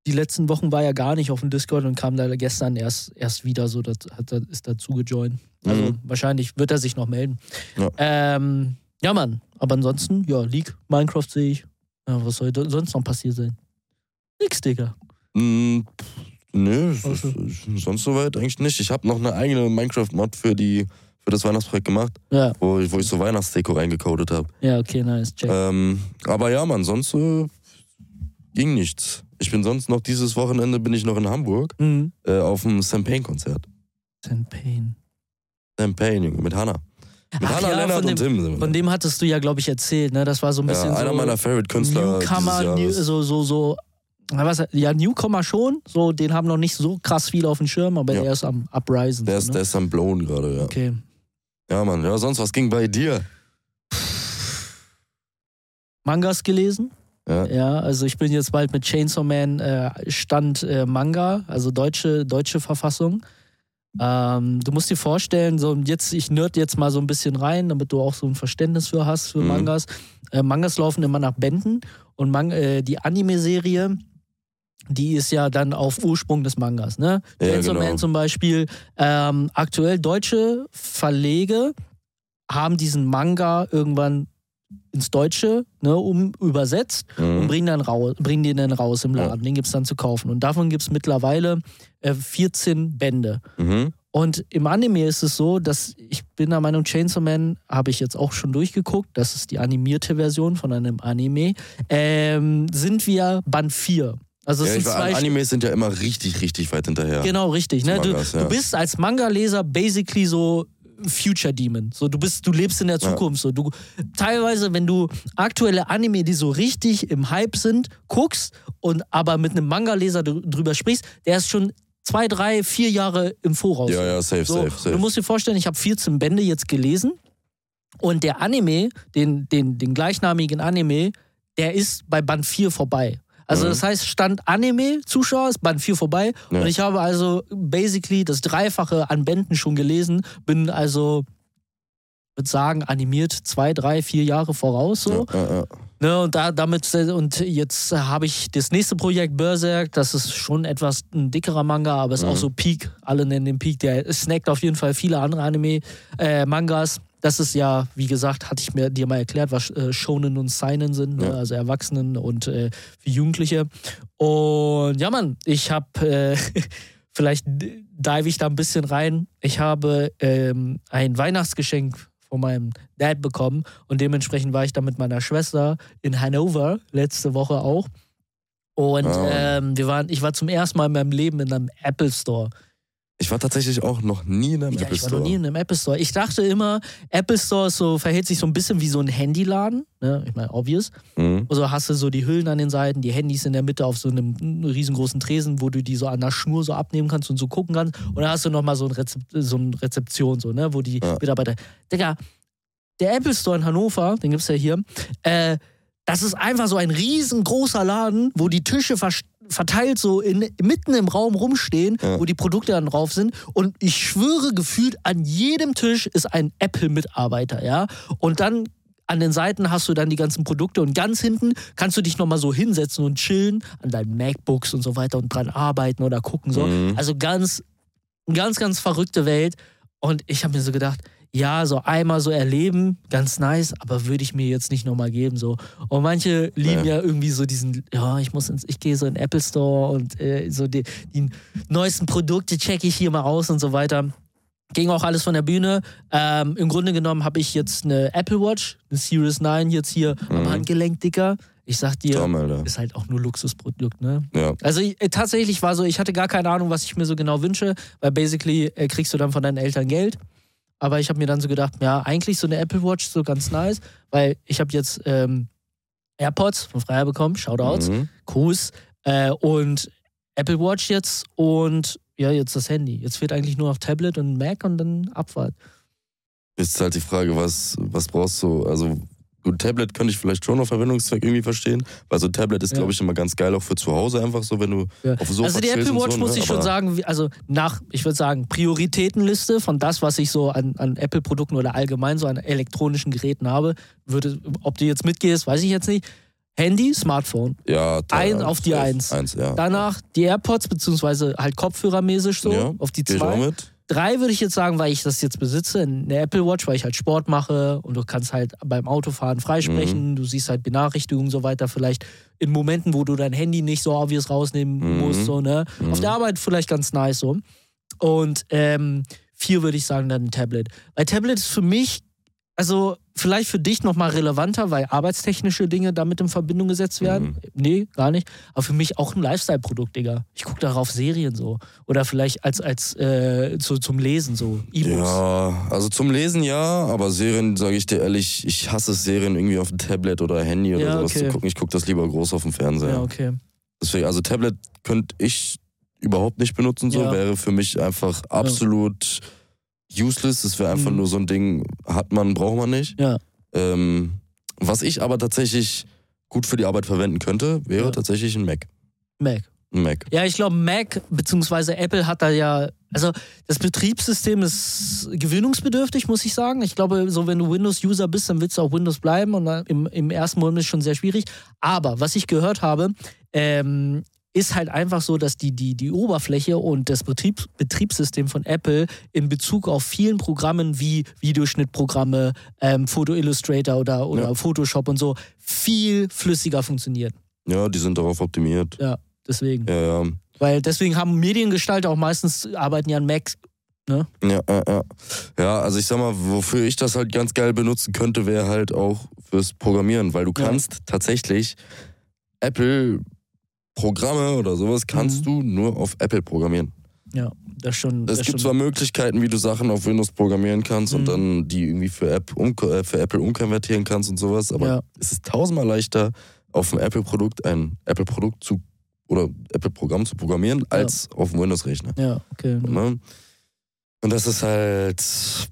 A: die letzten Wochen war ja gar nicht auf dem Discord und kam da gestern erst, erst wieder so, das, hat, ist dazu gejoint. Also
B: Mhm.
A: wahrscheinlich wird er sich noch melden.
B: Ja.
A: Ähm, ja, Mann. Aber ansonsten, ja, League, Minecraft sehe ich. Ja, was soll sonst noch passiert sein? Nix, Digga.
B: Pff, Nö,
A: Also.
B: sonst soweit eigentlich nicht. Ich habe noch eine eigene Minecraft-Mod für, die, für das Weihnachtsprojekt gemacht,
A: Ja,
B: wo, ich- wo ich so Weihnachtsdeko reingecodet habe.
A: ja, okay, nice. Check.
B: Ähm, aber ja, Mann, sonst äh, ging nichts. Ich bin sonst noch dieses Wochenende bin ich noch in Hamburg
A: Mhm.
B: äh, auf dem Champagne-Konzert.
A: Sam Payne.
B: Champagne, Junge, mit Hanna. Mit
A: Ach
B: Hanna,
A: ja,
B: Lennart und Tim sind.
A: Von dem hattest du ja, glaube ich, erzählt, ne? Das war so ein bisschen
B: ja, einer
A: so
B: meiner Favorite-Künstler
A: Newcomer, New, so, so, so. Was, ja, Newcomer schon, so, den haben noch nicht so krass viele auf dem Schirm, aber
B: Ja.
A: er ist am Uprising.
B: Der
A: so,
B: ist,
A: ne?
B: der ist am Blown gerade, ja.
A: Okay.
B: Ja, Mann. Ja, sonst, was ging bei dir?
A: Mangas gelesen?
B: Ja.
A: Ja, also ich bin jetzt bald mit Chainsaw Man äh, Stand äh, Manga, also deutsche, deutsche Verfassung. Ähm, du musst dir vorstellen, so und jetzt, ich nerd jetzt mal so ein bisschen rein, damit du auch so ein Verständnis für hast für
B: Mhm.
A: Mangas. Äh, Mangas laufen immer nach Bänden und Man äh, die Anime-Serie, die ist ja dann auf Ursprung des Mangas, ne?
B: Ja,
A: Chainsaw
B: genau.
A: Man zum Beispiel. Ähm, aktuell deutsche Verlege haben diesen Manga irgendwann ins Deutsche ne, um, übersetzt und
B: Mhm.
A: bringen, dann raus, bringen den dann raus im
B: Ja.
A: Laden. Den gibt es dann zu kaufen. Und davon gibt es mittlerweile äh, 14 Bände.
B: Mhm.
A: Und im Anime ist es so, dass ich bin der Meinung, Chainsaw Man habe ich jetzt auch schon durchgeguckt. Das ist die animierte Version von einem Anime. Ähm, sind wir Band 4. Also
B: Ja,
A: sind
B: war,
A: zwei
B: Animes sind ja immer richtig, richtig weit hinterher.
A: Genau, richtig. Ne? Du,
B: Mangas, ja.
A: du bist als Manga-Leser basically so Future Demon. So, du bist, du lebst in der
B: Ja.
A: Zukunft. So, du teilweise, wenn du aktuelle Anime, die so richtig im Hype sind, guckst und aber mit einem Manga-Leser dr- drüber sprichst, der ist schon zwei, drei, vier Jahre im Voraus.
B: Ja, ja, safe,
A: So,
B: safe,
A: Du
B: safe.
A: musst dir vorstellen, ich habe 14 Bände jetzt gelesen und der Anime, den, den, den gleichnamigen Anime, der ist bei Band 4 vorbei. Also
B: Mhm.
A: das heißt, Stand Anime-Zuschauer ist Band 4 vorbei
B: Ja.
A: und ich habe also basically das Dreifache an Bänden schon gelesen, bin also, würde sagen, animiert zwei, drei, vier Jahre voraus so.
B: Ja, ja.
A: Ne, und da, damit, und jetzt habe ich das nächste Projekt Berserk, das ist schon etwas ein dickerer Manga, aber ist
B: Mhm.
A: auch so Peak, alle nennen den Peak, der snackt auf jeden Fall viele andere Anime, äh, Mangas. Das ist ja, wie gesagt, hatte ich mir dir mal erklärt, was äh, Shonen und Seinen sind, ne?
B: Ja.
A: also Erwachsenen und äh, für Jugendliche. Und ja, Mann, ich habe, äh, vielleicht dive ich da ein bisschen rein. Ich habe ähm, ein Weihnachtsgeschenk von meinem Dad bekommen und dementsprechend war ich da mit meiner Schwester in Hannover letzte Woche auch. Und
B: Ah.
A: ähm, wir waren, ich war zum ersten Mal in meinem Leben in einem Apple Store.
B: Ich war tatsächlich auch noch nie in einem
A: Ja,
B: Apple
A: ich war
B: Store.
A: noch nie in einem Apple Store. Ich dachte immer, Apple Store so, verhält sich so ein bisschen wie so ein Handyladen. Ne? Ich meine, obvious.
B: Mhm.
A: Also hast du so die Hüllen an den Seiten, die Handys in der Mitte auf so einem riesengroßen Tresen, wo du die so an der Schnur so abnehmen kannst und so gucken kannst. Und dann hast du nochmal so, ein Rezep so eine Rezeption, so, ne, wo die
B: Ja.
A: Mitarbeiter. Digga, der Apple Store in Hannover, den gibt's ja hier, äh, das ist einfach so ein riesengroßer Laden, wo die Tische vers- verteilt so in, mitten im Raum rumstehen,
B: Ja.
A: wo die Produkte dann drauf sind. Und ich schwöre, gefühlt an jedem Tisch ist ein Apple-Mitarbeiter, ja. Und dann an den Seiten hast du dann die ganzen Produkte und ganz hinten kannst du dich nochmal so hinsetzen und chillen an deinen MacBooks und so weiter und dran arbeiten oder gucken so.
B: Mhm.
A: Also ganz, ganz, ganz verrückte Welt. Und ich habe mir so gedacht, ja, so einmal so erleben, ganz nice, aber würde ich mir jetzt nicht nochmal geben. So. Und manche lieben
B: Ja.
A: ja irgendwie so diesen, ja, ich muss ins, ich gehe so in den Apple Store und äh, so die, die neuesten Produkte checke ich hier mal aus und so weiter. Ging auch alles von der Bühne. Ähm, Im Grunde genommen habe ich jetzt eine Apple Watch, eine Series 9 jetzt hier am
B: Mhm.
A: Handgelenk, Dicker. Ich sag dir,
B: Tom,
A: ist halt auch nur Luxusprodukt, ne?
B: Ja.
A: Also ich, äh, tatsächlich war so, ich hatte gar keine Ahnung, was ich mir so genau wünsche, weil basically äh, kriegst du dann von deinen Eltern Geld. Aber ich habe mir dann so gedacht, ja, eigentlich so eine Apple Watch so ganz nice, weil ich habe jetzt ähm, AirPods von Freier bekommen, Shoutouts,
B: Mhm.
A: Kuss. Äh, und Apple Watch jetzt und ja, jetzt das Handy. Jetzt fehlt eigentlich nur noch Tablet und Mac und dann Abfahrt.
B: Jetzt ist halt die Frage, was, was brauchst du? Also, gut, Tablet könnte ich vielleicht schon auf Verwendungszweck irgendwie verstehen, weil so ein Tablet ist,
A: Ja.
B: glaube ich, immer ganz geil auch für zu Hause einfach so, wenn du
A: Ja.
B: auf Sofa
A: Also die Apple Watch
B: so,
A: muss
B: ne?
A: ich schon sagen, also nach, ich würde sagen, Prioritätenliste von das, was ich so an, an Apple-Produkten oder allgemein so an elektronischen Geräten habe, würde, ob du jetzt mitgehst, weiß ich jetzt nicht. Handy, Smartphone.
B: Ja,
A: Ein auf die. Eins.
B: Eins, ja.
A: Danach die AirPods, beziehungsweise halt kopfhörermäßig so, auf die
B: geh ich auch
A: zwei.
B: mit.
A: Drei würde ich jetzt sagen, weil ich das jetzt besitze, eine Apple Watch, weil ich halt Sport mache und du kannst halt beim Autofahren freisprechen,
B: Mhm.
A: du siehst halt Benachrichtigungen und so weiter, vielleicht in Momenten, wo du dein Handy nicht so obvious rausnehmen
B: Mhm.
A: musst, so, ne? Auf
B: Mhm.
A: der Arbeit vielleicht ganz nice so. Und ähm, vier würde ich sagen, dann ein Tablet. Weil Tablet ist für mich, also vielleicht für dich nochmal relevanter, weil arbeitstechnische Dinge damit in Verbindung gesetzt werden.
B: Mhm.
A: Nee, gar nicht. Aber für mich auch ein Lifestyle-Produkt, Digga. Ich gucke darauf Serien so. Oder vielleicht als, als äh, zu, zum Lesen so. E-Books.
B: Ja, also zum Lesen ja, aber Serien, sage ich dir ehrlich, ich hasse es, Serien irgendwie auf dem Tablet oder Handy oder
A: Ja,
B: sowas
A: okay.
B: zu gucken. Ich gucke das lieber groß auf dem Fernseher.
A: Ja, okay.
B: Deswegen, also Tablet könnte ich überhaupt nicht benutzen, so
A: Ja.
B: wäre für mich einfach absolut useless. Es wäre einfach
A: Mhm.
B: nur so ein Ding, hat man, braucht man nicht.
A: Ja.
B: Ähm, was ich aber tatsächlich gut für die Arbeit verwenden könnte, wäre
A: Ja.
B: tatsächlich ein Mac.
A: Mac.
B: Ein Mac.
A: Ja, ich glaube, Mac bzw. Apple hat da ja, also das Betriebssystem ist gewöhnungsbedürftig, muss ich sagen. Ich glaube, so wenn du Windows-User bist, dann willst du auch Windows bleiben und im, im ersten Moment ist es schon sehr schwierig. Aber was ich gehört habe, ähm, ist halt einfach so, dass die, die, die Oberfläche und das Betrieb, Betriebssystem von Apple in Bezug auf vielen Programmen wie Videoschnittprogramme, ähm, Photo Illustrator oder, oder
B: Ja.
A: Photoshop und so viel flüssiger funktioniert.
B: Ja, die sind darauf optimiert.
A: Deswegen.
B: Ja, ja.
A: Weil deswegen haben Mediengestalter auch meistens arbeiten ja an Macs.
B: Ja, ja, ja. Ja, also ich sag mal, wofür ich das halt ganz geil benutzen könnte, wäre halt auch fürs Programmieren, weil du
A: Ja.
B: kannst tatsächlich Apple Programme oder sowas kannst du nur auf Apple programmieren.
A: Ja, das schon.
B: Es
A: das
B: gibt
A: schon.
B: zwar Möglichkeiten, wie du Sachen auf Windows programmieren kannst
A: Mhm.
B: und dann die irgendwie für, App um, äh, für Apple umkonvertieren kannst und sowas, aber
A: Ja.
B: es ist tausendmal leichter, auf ein Apple-Produkt ein Apple-Produkt zu oder Apple-Programm zu programmieren, als auf dem Windows-Rechner.
A: Ja, okay.
B: Ne? Und das ist halt, pff,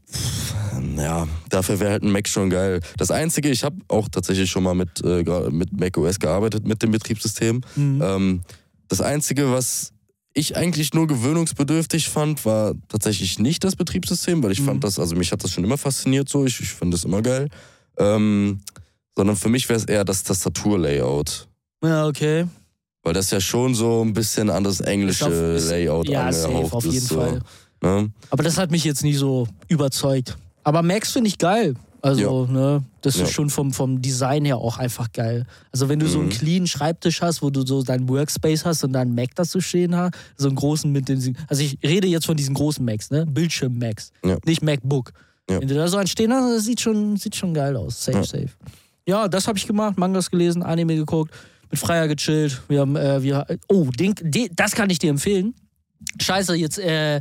B: ja, dafür wäre halt ein Mac schon geil. Das Einzige, ich habe auch tatsächlich schon mal mit, äh, mit macOS gearbeitet, mit dem Betriebssystem.
A: Mhm.
B: Ähm, das Einzige, was ich eigentlich nur gewöhnungsbedürftig fand, war tatsächlich nicht das Betriebssystem, weil ich
A: Mhm.
B: fand das, also mich hat das schon immer fasziniert so, ich, ich fand das immer geil. Ähm, sondern für mich wäre es eher das Tastaturlayout.
A: Ja, okay.
B: Weil das ja schon so ein bisschen an das englische
A: Ist auf- ist-
B: Layout
A: Ja, safe,
B: angehaucht
A: auf
B: ist.
A: jeden
B: so,
A: Fall.
B: Ne?
A: Aber das hat mich jetzt nie so überzeugt. Aber Macs finde ich geil. Also, ne, das
B: Ja.
A: ist schon vom, vom Design her auch einfach geil. Also, wenn du so einen
B: Mhm.
A: clean Schreibtisch hast, wo du so deinen Workspace hast und dann Mac dazu stehen hast, so einen großen mit den. Also, ich rede jetzt von diesen großen Macs, ne? Bildschirm-Macs,
B: Ja.
A: nicht MacBook.
B: Ja.
A: Wenn du da so einen stehen hast, das sieht schon, sieht schon geil aus. Safe,
B: Ja.
A: safe. Ja, das habe ich gemacht, Mangas gelesen, Anime geguckt, mit Freier gechillt. Wir haben, äh, wir, oh, den, den, das kann ich dir empfehlen. Scheiße, jetzt, äh,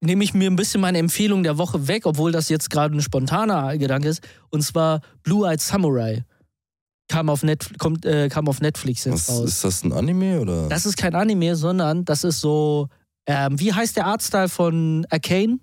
A: nehme ich mir ein bisschen meine Empfehlung der Woche weg, obwohl das jetzt gerade ein spontaner Gedanke ist. Und zwar Blue Eyed Samurai. Kam auf, Netf kommt, äh, kam auf Netflix jetzt
B: Was,
A: raus.
B: ist das ein Anime oder?
A: Das ist kein Anime, sondern das ist so. Ähm, wie heißt der Artstyle von Arcane?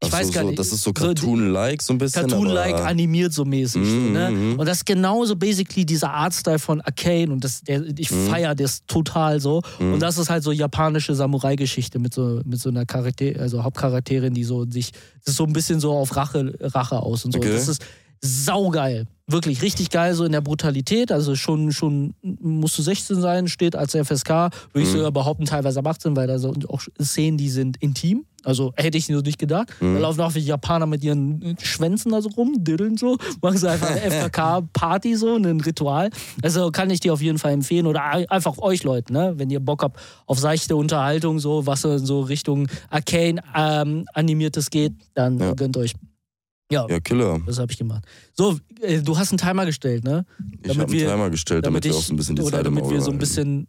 A: Ich weiß
B: so,
A: gar
B: so,
A: nicht.
B: Das ist so
A: So
B: Cartoon-like so ein bisschen.
A: Cartoon-like animiert so mäßig. so,
B: Mhm,
A: ne?
B: mhm.
A: Und das ist genauso basically dieser Artstyle von Arcane und das, der, ich
B: Mhm.
A: feiere das total so.
B: Mhm.
A: Und das ist halt so japanische Samurai-Geschichte mit so, mit so einer Charakter, also Hauptcharakterin, die so sich, das ist so ein bisschen so auf Rache, Rache aus und so.
B: Okay.
A: Das ist saugeil. Wirklich richtig geil, so in der Brutalität. Also schon, schon musst du 16 sein, steht als FSK, würde ich
B: Mhm.
A: sogar behaupten, teilweise ab 18, weil da so auch Szenen, die sind intim. Also hätte ich so nicht gedacht.
B: Mhm.
A: Da laufen auch wie Japaner mit ihren Schwänzen da so rum, diddeln so, machen sie einfach eine FKK-Party so, ein Ritual. Also kann ich dir auf jeden Fall empfehlen. Oder ein- einfach euch Leuten, ne? wenn ihr Bock habt auf seichte Unterhaltung, so was so in so Richtung Arcane ähm, animiertes geht, dann
B: Ja.
A: gönnt euch. Ja,
B: Ja, Killer.
A: das habe ich gemacht. So, äh, du hast einen Timer gestellt, ne?
B: Ich
A: Damit
B: habe einen Timer gestellt, damit, wir auch so ein bisschen die Zeit im
A: damit
B: Auge
A: wir so ein bisschen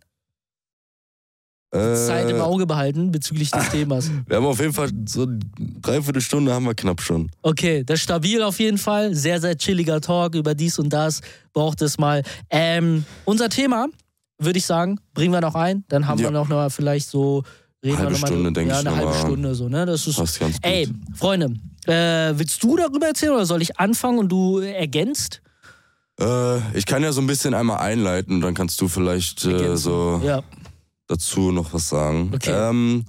B: Äh,
A: Zeit im Auge behalten bezüglich des Themas.
B: Wir haben auf jeden Fall so eine Dreiviertelstunde haben wir knapp schon.
A: Okay, das ist stabil auf jeden Fall. Sehr, sehr chilliger Talk über dies und das. Braucht es mal. Ähm, unser Thema würde ich sagen. Bringen wir noch ein. Dann haben
B: Ja.
A: wir noch mal vielleicht so. Reden
B: Halbe
A: wir noch mal,
B: Stunde, denke
A: ja,
B: ich
A: eine
B: noch
A: halbe. Stunde so, ne? Das ist.
B: Passt ganz gut.
A: Ey, Freunde, äh, willst du darüber erzählen oder soll ich anfangen und du ergänzt?
B: Äh, ich kann ja so ein bisschen einmal einleiten, dann kannst du vielleicht äh, so
A: Ja.
B: dazu noch was sagen.
A: Okay.
B: Ähm,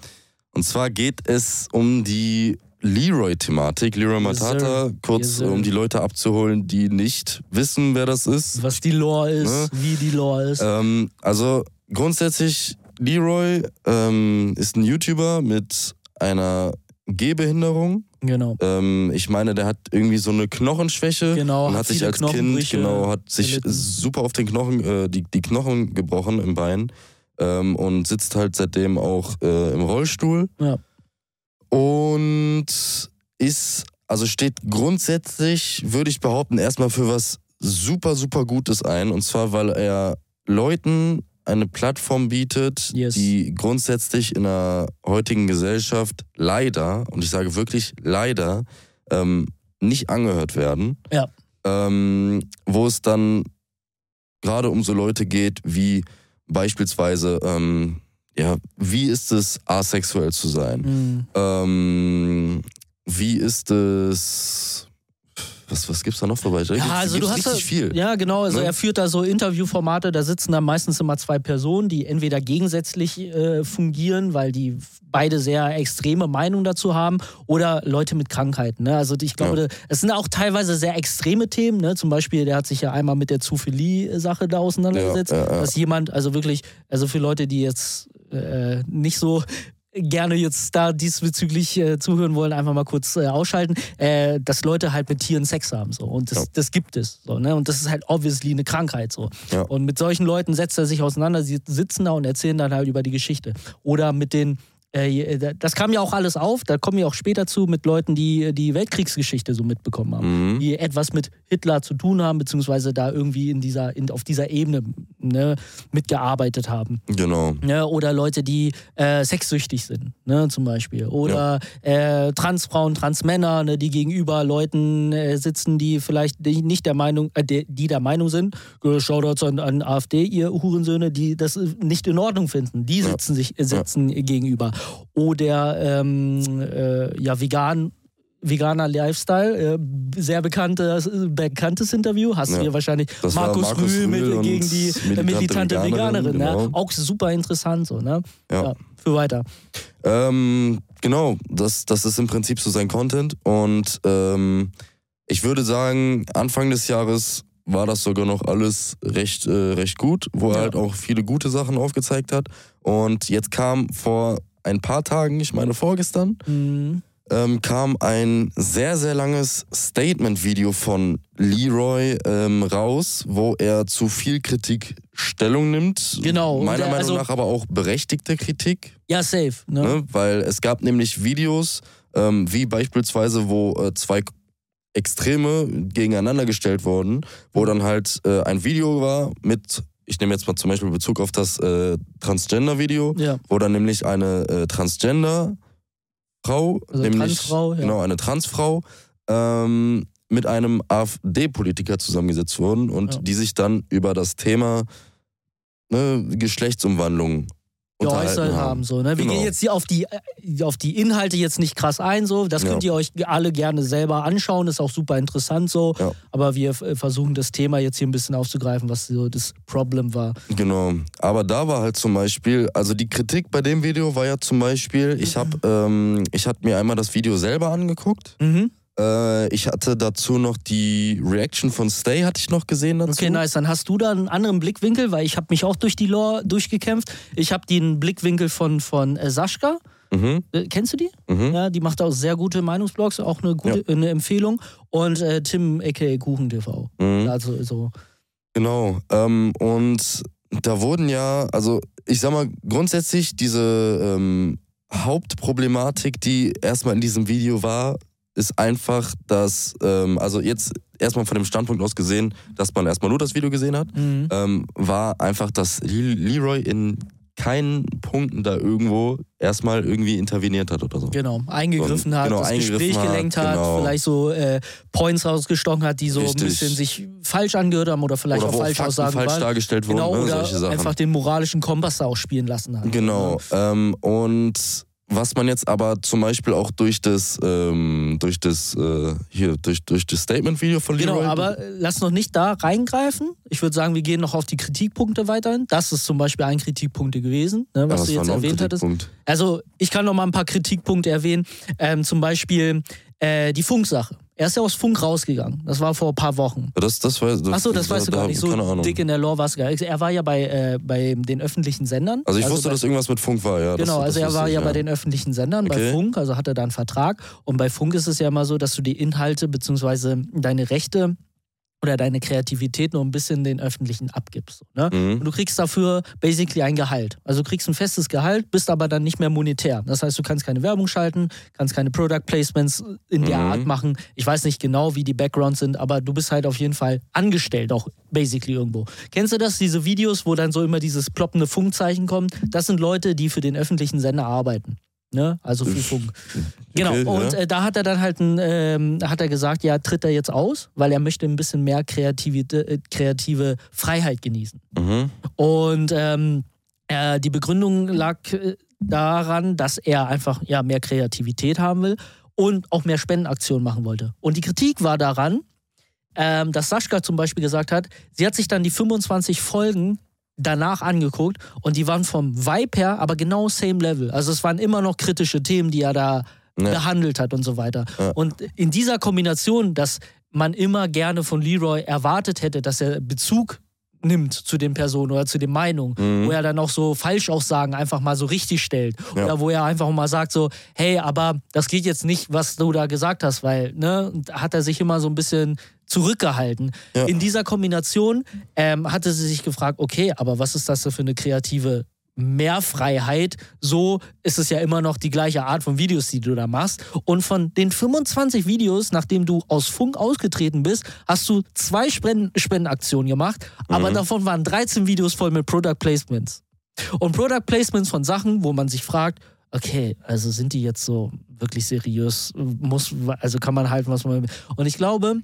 B: und zwar geht es um die Leroy-Thematik. Leroy
A: Yes,
B: Matata,
A: sir.
B: kurz
A: Yes,
B: um die Leute abzuholen, die nicht wissen, wer das ist.
A: Was die Lore ist,
B: Ne?
A: wie die Lore ist.
B: Ähm, also grundsätzlich, Leroy ähm, ist ein YouTuber mit einer Gehbehinderung.
A: genau.
B: Ähm, ich meine, der hat irgendwie so eine Knochenschwäche
A: Genau,
B: und
A: hat
B: hat sich als Kind genau hat sich
A: erlitten.
B: super auf den Knochen äh, die, die Knochen gebrochen im Bein ähm, und sitzt halt seitdem auch äh, im Rollstuhl
A: Ja.
B: und ist also steht grundsätzlich würde ich behaupten erstmal für was super super Gutes ein und zwar weil er Leuten eine Plattform bietet,
A: Yes.
B: die grundsätzlich in der heutigen Gesellschaft leider, und ich sage wirklich leider, ähm, nicht angehört werden.
A: Ja.
B: Ähm, wo es dann gerade um so Leute geht wie beispielsweise, ähm, ja, wie ist es, asexuell zu sein?
A: Mhm.
B: Ähm, wie ist es. Was, was gibt's da noch vorbei? Da
A: Ja,
B: gibt's-
A: also du hast da,
B: viel.
A: ja genau, also
B: Ne?
A: er führt da so Interviewformate, da sitzen dann meistens immer zwei Personen, die entweder gegensätzlich äh, fungieren, weil die beide sehr extreme Meinungen dazu haben, oder Leute mit Krankheiten. Ne? Also ich glaube,
B: Ja.
A: es sind auch teilweise sehr extreme Themen. Ne? Zum Beispiel, der hat sich ja einmal mit der Zoophilie-Sache da auseinandergesetzt,
B: ja.
A: dass jemand, also wirklich, also für Leute, die jetzt äh, nicht so gerne jetzt da diesbezüglich äh, zuhören wollen, einfach mal kurz äh, ausschalten, äh, dass Leute halt mit Tieren Sex haben so. Und das,
B: Ja.
A: das gibt es so ne? Und das ist halt obviously eine Krankheit so.
B: Ja.
A: und mit solchen Leuten setzt er sich auseinander, sie sitzen da und erzählen dann halt über die Geschichte. Oder mit den das kam ja auch alles auf, da kommen wir auch später zu mit Leuten, die die Weltkriegsgeschichte so mitbekommen haben
B: Mhm.
A: die etwas mit Hitler zu tun haben, beziehungsweise da irgendwie in dieser, in, auf dieser Ebene ne, mitgearbeitet haben.
B: Genau.
A: Ne? Oder Leute, die äh, sexsüchtig sind, ne, zum Beispiel. Oder äh, Transfrauen, Transmänner, ne, die gegenüber Leuten äh, sitzen, die vielleicht nicht der Meinung, äh, die, die der Meinung sind, äh, Shoutouts an, an AfD, ihr Hurensöhne, die das äh, nicht in Ordnung finden. Die
B: Ja.
A: sitzen sich äh, sitzen gegenüber. Oder ähm, äh, ja, vegan veganer Lifestyle, äh, sehr bekanntes, bekanntes Interview. Hast du
B: Ja.
A: hier wahrscheinlich Markus,
B: Markus
A: Rühl mit, gegen die äh,
B: militante
A: militante Veganerin.
B: Veganerin,
A: ne?
B: genau.
A: Auch super interessant so, ne?
B: Ja.
A: für weiter.
B: Ähm, genau, das, das ist im Prinzip so sein Content. Und ähm, ich würde sagen, Anfang des Jahres war das sogar noch alles recht, äh, recht gut, wo er
A: Ja.
B: halt auch viele gute Sachen aufgezeigt hat. Und jetzt kam vor ein paar Tagen, ich meine vorgestern,
A: Mhm.
B: ähm, kam ein sehr, sehr langes Statement-Video von Leroy ähm, raus, wo er zu viel Kritik Stellung nimmt.
A: Genau,
B: Meiner
A: der-
B: Meinung
A: also-
B: nach aber auch berechtigte Kritik.
A: Ja, safe. Ne?
B: Ne? Weil es gab nämlich Videos, ähm, wie beispielsweise, wo äh, zwei Extreme gegeneinander gestellt wurden, wo dann halt äh, ein Video war mit, ich nehme jetzt mal zum Beispiel Bezug auf das äh, Transgender-Video,
A: Ja,
B: wo dann nämlich eine äh, Transgender-Frau,
A: Also
B: nämlich
A: Transfrau, ja.
B: genau eine Transfrau, ähm, mit einem AfD-Politiker zusammengesetzt wurden und
A: Ja.
B: die sich dann über das Thema ne, Geschlechtsumwandlung
A: geäußert haben.
B: haben.
A: So, ne? Wir
B: Genau.
A: gehen jetzt hier auf die, äh, auf die Inhalte jetzt nicht krass ein. So. Das
B: Ja.
A: könnt ihr euch alle gerne selber anschauen. Ist auch super interessant so.
B: Ja.
A: Aber wir äh, versuchen das Thema jetzt hier ein bisschen aufzugreifen, was so das Problem war.
B: Genau. Aber da war halt zum Beispiel, also die Kritik bei dem Video war ja zum Beispiel, ich habe ähm, ich hab mir einmal das Video selber angeguckt.
A: Mhm.
B: Äh, ich hatte dazu noch die Reaction von Stay, hatte ich noch gesehen dazu.
A: Okay, nice. Dann hast du da einen anderen Blickwinkel, weil ich habe mich auch durch die Lore durchgekämpft. Ich habe den Blickwinkel von, von äh, Sascha.
B: Mhm,
A: Äh, kennst du die?
B: mhm.
A: Ja, die macht auch sehr gute Meinungsblogs, auch eine gute eine Empfehlung. Und äh, Tim aka Kuchen TV.
B: Mhm.
A: Also so.
B: Genau. Ähm, und da wurden ja, also ich sag mal, grundsätzlich diese ähm, Hauptproblematik, die erstmal in diesem Video war, ist einfach, dass, ähm, also jetzt erstmal von dem Standpunkt aus gesehen, dass man erstmal nur das Video gesehen hat,
A: Mhm.
B: ähm, war einfach, dass Le- Leroy in keinen Punkten da irgendwo erstmal irgendwie interveniert hat oder so.
A: Genau, eingegriffen hat,
B: Genau,
A: das
B: eingegriffen
A: Gespräch gelenkt hat,
B: genau.
A: vielleicht so äh, Points rausgestochen hat, die so ein
B: Richtig.
A: bisschen sich falsch angehört haben oder vielleicht
B: oder
A: auch falsch
B: Fakten
A: aussagen
B: falsch
A: waren.
B: dargestellt wurden,
A: Genau,
B: ne,
A: oder
B: solche Sachen.
A: einfach den moralischen Kompass da auch spielen lassen hat.
B: Genau. Ähm, und was man jetzt aber zum Beispiel auch durch das, ähm, durch das, äh, hier, durch, durch das Statement-Video von
A: Genau,
B: Leroy.
A: aber äh, lass noch nicht da reingreifen. Ich würde sagen, wir gehen noch auf die Kritikpunkte weiterhin. Das ist zum Beispiel ein Kritikpunkt gewesen, ne,
B: Ja,
A: was
B: was
A: du jetzt erwähnt hattest. Also ich kann noch mal ein paar Kritikpunkte erwähnen. Ähm, zum Beispiel äh, die Funksache. Er ist ja aus Funk rausgegangen. Das war vor ein paar Wochen.
B: Das, das weiß, das,
A: Achso, das weißt du
B: da-
A: gar nicht. So dick in der Lore war gar nicht. Er war ja bei, äh, bei den öffentlichen Sendern.
B: Also ich wusste,
A: bei,
B: dass irgendwas mit Funk war, ja.
A: Genau,
B: das,
A: also er war
B: ich,
A: ja bei den öffentlichen Sendern, bei
B: Okay.
A: Funk, also hat er da einen Vertrag. Und bei Funk ist es ja immer so, dass du die Inhalte bzw. deine Rechte oder deine Kreativität nur ein bisschen den Öffentlichen abgibst. Ne?
B: Mhm.
A: Und du kriegst dafür basically ein Gehalt. Also du kriegst ein festes Gehalt, bist aber dann nicht mehr monetär. Das heißt, du kannst keine Werbung schalten, kannst keine Product Placements in der
B: Mhm.
A: Art machen. Ich weiß nicht genau, wie die Backgrounds sind, aber du bist halt auf jeden Fall angestellt, auch basically irgendwo. Kennst du das, diese Videos, wo dann so immer dieses ploppende Funkzeichen kommt? Das sind Leute, die für den öffentlichen Sender arbeiten. Ne? Also für Funk. Genau.
B: Okay,
A: und
B: ja.
A: äh, da hat er dann halt ein, ähm, hat er gesagt, ja, tritt er jetzt aus, weil er möchte ein bisschen mehr kreative, äh, kreative Freiheit genießen.
B: Mhm.
A: Und ähm, äh, die Begründung lag äh, daran, dass er einfach ja, mehr Kreativität haben will und auch mehr Spendenaktionen machen wollte. Und die Kritik war daran, ähm, dass Sascha zum Beispiel gesagt hat, sie hat sich dann die 25 Folgen danach angeguckt und die waren vom Vibe her aber genau same level. Also es waren immer noch kritische Themen, die er da
B: Ja.
A: behandelt hat und so weiter.
B: Ja.
A: Und in dieser Kombination, dass man immer gerne von Leroy erwartet hätte, dass er Bezug nimmt zu den Personen oder zu den Meinungen,
B: Mhm.
A: wo er dann auch so Falschaussagen einfach mal so richtig stellt.
B: Ja.
A: Oder wo er einfach mal sagt so, hey, aber das geht jetzt nicht, was du da gesagt hast, weil, ne, hat er sich immer so ein bisschen zurückgehalten.
B: Ja.
A: In dieser Kombination ähm, hatte sie sich gefragt, okay, aber was ist das für eine kreative Mehrfreiheit? So ist es ja immer noch die gleiche Art von Videos, die du da machst. Und von den 25 Videos, nachdem du aus Funk ausgetreten bist, hast du zwei Spenden Spendenaktionen gemacht, aber
B: Mhm.
A: davon waren 13 Videos voll mit Product Placements. Und Product Placements von Sachen, wo man sich fragt, okay, also sind die jetzt so wirklich seriös? Muss, also kann man halten, was man will. Und ich glaube,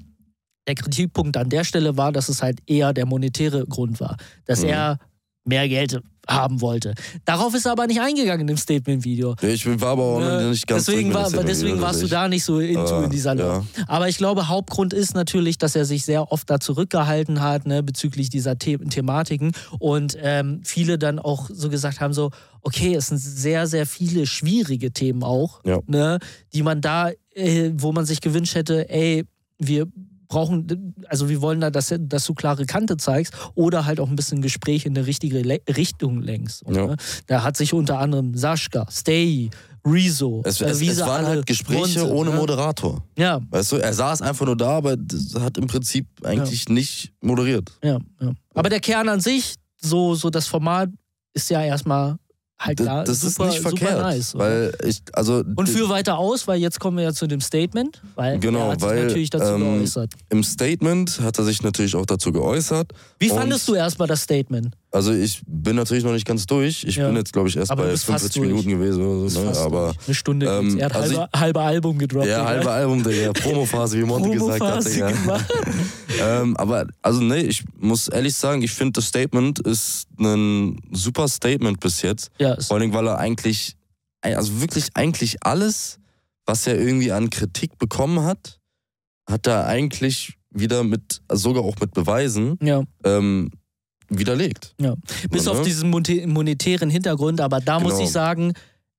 A: der Kritikpunkt an der Stelle war, dass es halt eher der monetäre Grund war, dass
B: Mhm.
A: er mehr Geld haben wollte. Darauf ist er aber nicht eingegangen im Statement-Video.
B: Ja, Ich war aber auch
A: Äh,
B: nicht ganz
A: deswegen war, deswegen
B: Statement-Video,
A: warst du da nicht so into
B: Aber,
A: in dieser Lore. Aber ich glaube, Hauptgrund ist natürlich, dass er sich sehr oft da zurückgehalten hat, ne, bezüglich dieser The Thematiken. Und ähm, viele dann auch so gesagt haben: so, okay, es sind sehr, sehr viele schwierige Themen auch,
B: Ja.
A: ne, die man da, äh, wo man sich gewünscht hätte, ey, wir brauchen, also wir wollen da, dass, dass du klare Kante zeigst oder halt auch ein bisschen Gespräch in eine richtige Le Richtung lenkst.
B: Ja.
A: ne, da hat sich unter anderem Sascha, Stay, Rezo,
B: Es,
A: äh,
B: es,
A: wie
B: es waren halt Gespräche
A: Monte,
B: ohne
A: ne?
B: Moderator.
A: Ja,
B: Weißt du, er saß einfach nur da, aber hat im Prinzip eigentlich nicht moderiert.
A: ja, ja. Aber der Kern an sich, so, so das Format, ist ja erstmal halt
B: Das,
A: klar,
B: das
A: super,
B: ist nicht verkehrt.
A: super nice.
B: weil ich, also
A: Und führ weiter aus, weil jetzt kommen wir ja zu dem Statement, weil
B: Genau,
A: er hat sich
B: weil,
A: natürlich dazu
B: ähm,
A: geäußert.
B: im Statement hat er sich natürlich auch dazu geäußert.
A: Wie fandest du erstmal das Statement?
B: Also ich bin natürlich noch nicht ganz durch. Ich
A: Ja.
B: bin jetzt, glaube ich, erst
A: Aber
B: bei
A: bist fast
B: 45
A: durch.
B: Minuten gewesen oder so. Ne? Aber
A: durch. eine Stunde
B: ähm.
A: Er hat
B: also
A: halbe, halbe Album gedroppt.
B: ja,
A: Digga.
B: halbe Album, der Promophase, wie Monte gesagt hat. Digga. ähm, aber also nee, ich muss ehrlich sagen, ich finde das Statement ist ein super Statement bis jetzt.
A: Ja,
B: Vor allem, weil er eigentlich, also wirklich eigentlich alles, was er irgendwie an Kritik bekommen hat, hat er eigentlich wieder mit, sogar auch mit Beweisen,
A: ja.
B: ähm, widerlegt.
A: Bis
B: So,
A: auf
B: ne?
A: diesen monetären Hintergrund, aber da muss
B: Genau.
A: ich sagen,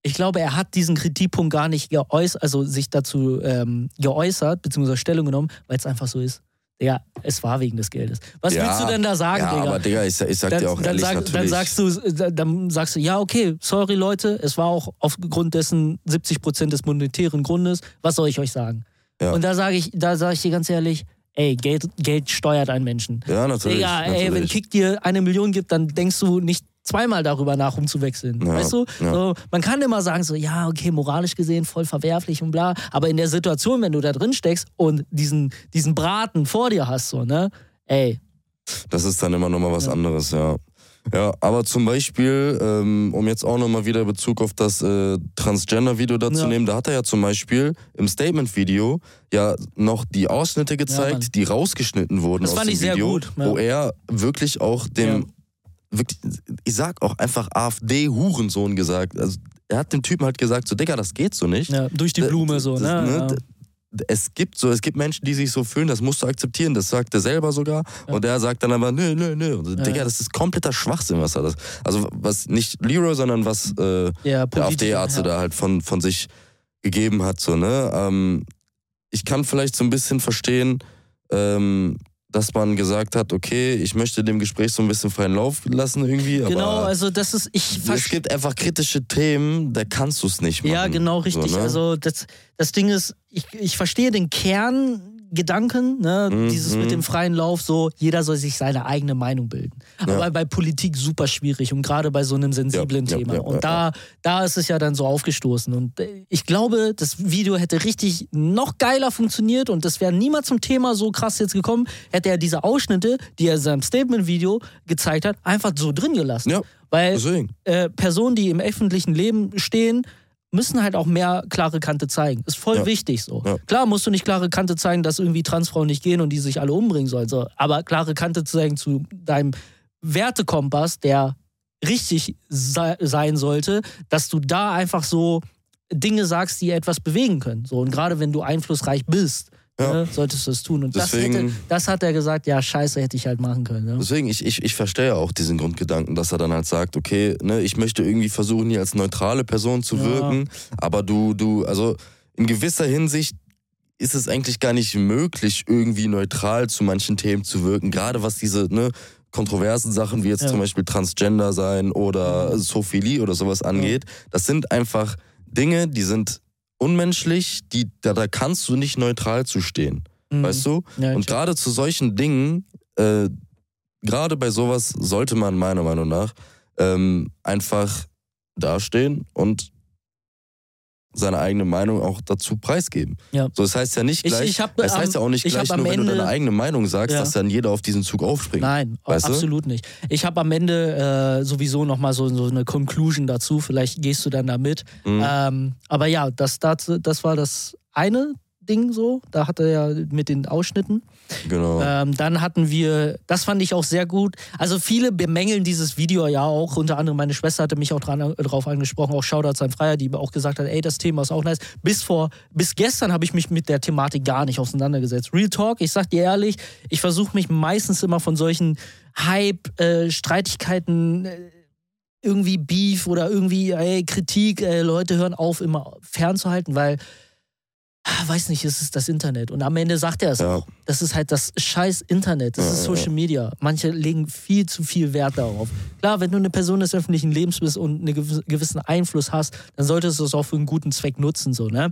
A: ich glaube, er hat diesen Kritikpunkt gar nicht geäußert, also sich dazu ähm, geäußert, beziehungsweise Stellung genommen, weil es einfach so ist. Ja, es war wegen des Geldes. Was
B: Ja,
A: willst du denn da sagen,
B: ja,
A: Digga?
B: aber Digga, ich, ich sag
A: dann,
B: dir auch
A: dann,
B: ehrlich
A: sag,
B: natürlich.
A: dann sagst du, dann sagst du, ja, okay, sorry Leute, es war auch aufgrund dessen 70 Prozent des monetären Grundes. Was soll ich euch sagen?
B: Ja.
A: Und da sage ich, da sage ich dir ganz ehrlich, ey, Geld, Geld steuert einen Menschen.
B: ja, natürlich.
A: Digga, ey, wenn
B: natürlich.
A: Kick dir eine Million gibt, dann denkst du nicht zweimal darüber nach, um zu wechseln.
B: Ja,
A: weißt du?
B: ja.
A: So, man kann immer sagen, so, ja, okay, moralisch gesehen voll verwerflich und bla. Aber in der Situation, wenn du da drin steckst und diesen, diesen Braten vor dir hast, so, ne, ey,
B: Das ist dann immer nochmal was
A: Ja.
B: anderes, ja. Ja, aber zum Beispiel, ähm, um jetzt auch nochmal wieder Bezug auf das äh, Transgender-Video dazu
A: Ja.
B: nehmen, da hat er ja zum Beispiel im Statement-Video ja noch die Ausschnitte gezeigt, die rausgeschnitten wurden
A: Das
B: aus
A: fand
B: dem
A: ich sehr
B: Video,
A: gut, ja.
B: wo er wirklich auch dem, wirklich, ich sag auch einfach AfD-Hurensohn gesagt. Also er hat dem Typen halt gesagt, so Digga, das geht so nicht.
A: Ja, durch die Blume so,
B: Das-
A: ne?
B: ne,
A: Ja.
B: Es gibt so, es gibt Menschen, die sich so fühlen, das musst du akzeptieren, das sagt er selber sogar. Und er sagt dann aber, nö, nö, nö. Und so, Digga,
A: ja.
B: das ist kompletter Schwachsinn, was er das. Also was nicht Leroy, sondern was äh,
A: Ja,
B: der AfD-Arzt
A: ja.
B: da halt von, von sich gegeben hat. So, ne? ähm, ich kann vielleicht so ein bisschen verstehen, ähm, dass man gesagt hat, okay, ich möchte dem Gespräch so ein bisschen freien Lauf lassen irgendwie.
A: Genau, also das ist, ich
B: es gibt einfach kritische Themen, da kannst du es nicht machen.
A: Ja, genau, richtig.
B: So, ne?
A: Also das, das Ding ist, ich, ich verstehe den Kerngedanken, ne?
B: Mhm,
A: dieses
B: mhm.
A: mit dem freien Lauf, so jeder soll sich seine eigene Meinung bilden. Aber
B: Ja.
A: bei Politik super schwierig und gerade bei so einem sensiblen
B: Ja,
A: Thema.
B: ja,
A: und da, da ist es ja dann so aufgestoßen. Und äh, ich glaube, das Video hätte richtig noch geiler funktioniert und das wäre niemals zum Thema so krass jetzt gekommen, hätte er diese Ausschnitte, die er in seinem Statement-Video gezeigt hat, einfach so drin gelassen.
B: Ja,
A: Weil äh, Personen, die im öffentlichen Leben stehen, müssen halt auch mehr klare Kante zeigen. Ist voll
B: Ja.
A: wichtig so.
B: Ja.
A: Klar musst du nicht klare Kante zeigen, dass irgendwie Transfrauen nicht gehen und die sich alle umbringen sollen. So. Aber klare Kante zeigen zu deinem Wertekompass, der richtig sei, sein sollte, dass du da einfach so Dinge sagst, die etwas bewegen können. So. Und gerade wenn du einflussreich bist,
B: Ja.
A: ne, solltest du es tun. Und das,
B: Deswegen-
A: hätte, das hat er gesagt, ja, scheiße, hätte ich halt machen können. Ne?
B: Deswegen, ich, ich, ich verstehe auch diesen Grundgedanken, dass er dann halt sagt, okay, ne, ich möchte irgendwie versuchen, hier als neutrale Person zu
A: Ja.
B: wirken, aber du, du, also in gewisser Hinsicht ist es eigentlich gar nicht möglich, irgendwie neutral zu manchen Themen zu wirken, gerade was diese, ne, kontroversen Sachen wie jetzt
A: Ja.
B: zum Beispiel Transgender sein oder Sophilie oder sowas angeht. Das sind einfach Dinge, die sind unmenschlich, die, da, da kannst du nicht neutral zu stehen.
A: Mhm.
B: Weißt du?
A: Ja,
B: Und gerade zu solchen Dingen, äh, gerade bei sowas sollte man meiner Meinung nach ähm, einfach dastehen und seine eigene Meinung auch dazu preisgeben.
A: Ja.
B: So, das heißt ja nicht
A: Ich-
B: gleich,
A: ich hab
B: das heißt ja auch nicht
A: ich
B: gleich nur, wenn du deine eigene Meinung sagst,
A: Ja.
B: dass dann jeder auf diesen Zug aufspringt.
A: Nein,
B: Weißt du?
A: absolut nicht. Ich habe am Ende äh, sowieso nochmal so, so eine Conclusion dazu. Vielleicht gehst du dann da mit.
B: Mhm.
A: Ähm, aber ja, das, das, das war das eine Ding so. Da hat er ja mit den Ausschnitten.
B: Genau.
A: Ähm, dann hatten wir, das fand ich auch sehr gut. Also viele bemängeln dieses Video ja auch. Unter anderem meine Schwester hatte mich auch dran, äh, drauf angesprochen, auch Shoutouts an Freier, die auch gesagt hat, ey, das Thema ist auch nice. Bis vor, bis gestern habe ich mich mit der Thematik gar nicht auseinandergesetzt. Real Talk, ich sag dir ehrlich, ich versuche mich meistens immer von solchen Hype, äh, äh, irgendwie Beef oder irgendwie ey, Kritik, äh, Leute hören auf, immer fernzuhalten, weil weiß nicht, es ist das Internet. Und am Ende sagt er es
B: Ja.
A: auch. Das ist halt das scheiß Internet. Das
B: Ja,
A: ist
B: ja,
A: Social Media. Manche legen viel zu viel Wert darauf. Klar, wenn du eine Person des öffentlichen Lebens bist und einen gewiss- gewissen Einfluss hast, dann solltest du es auch für einen guten Zweck nutzen, so, ne?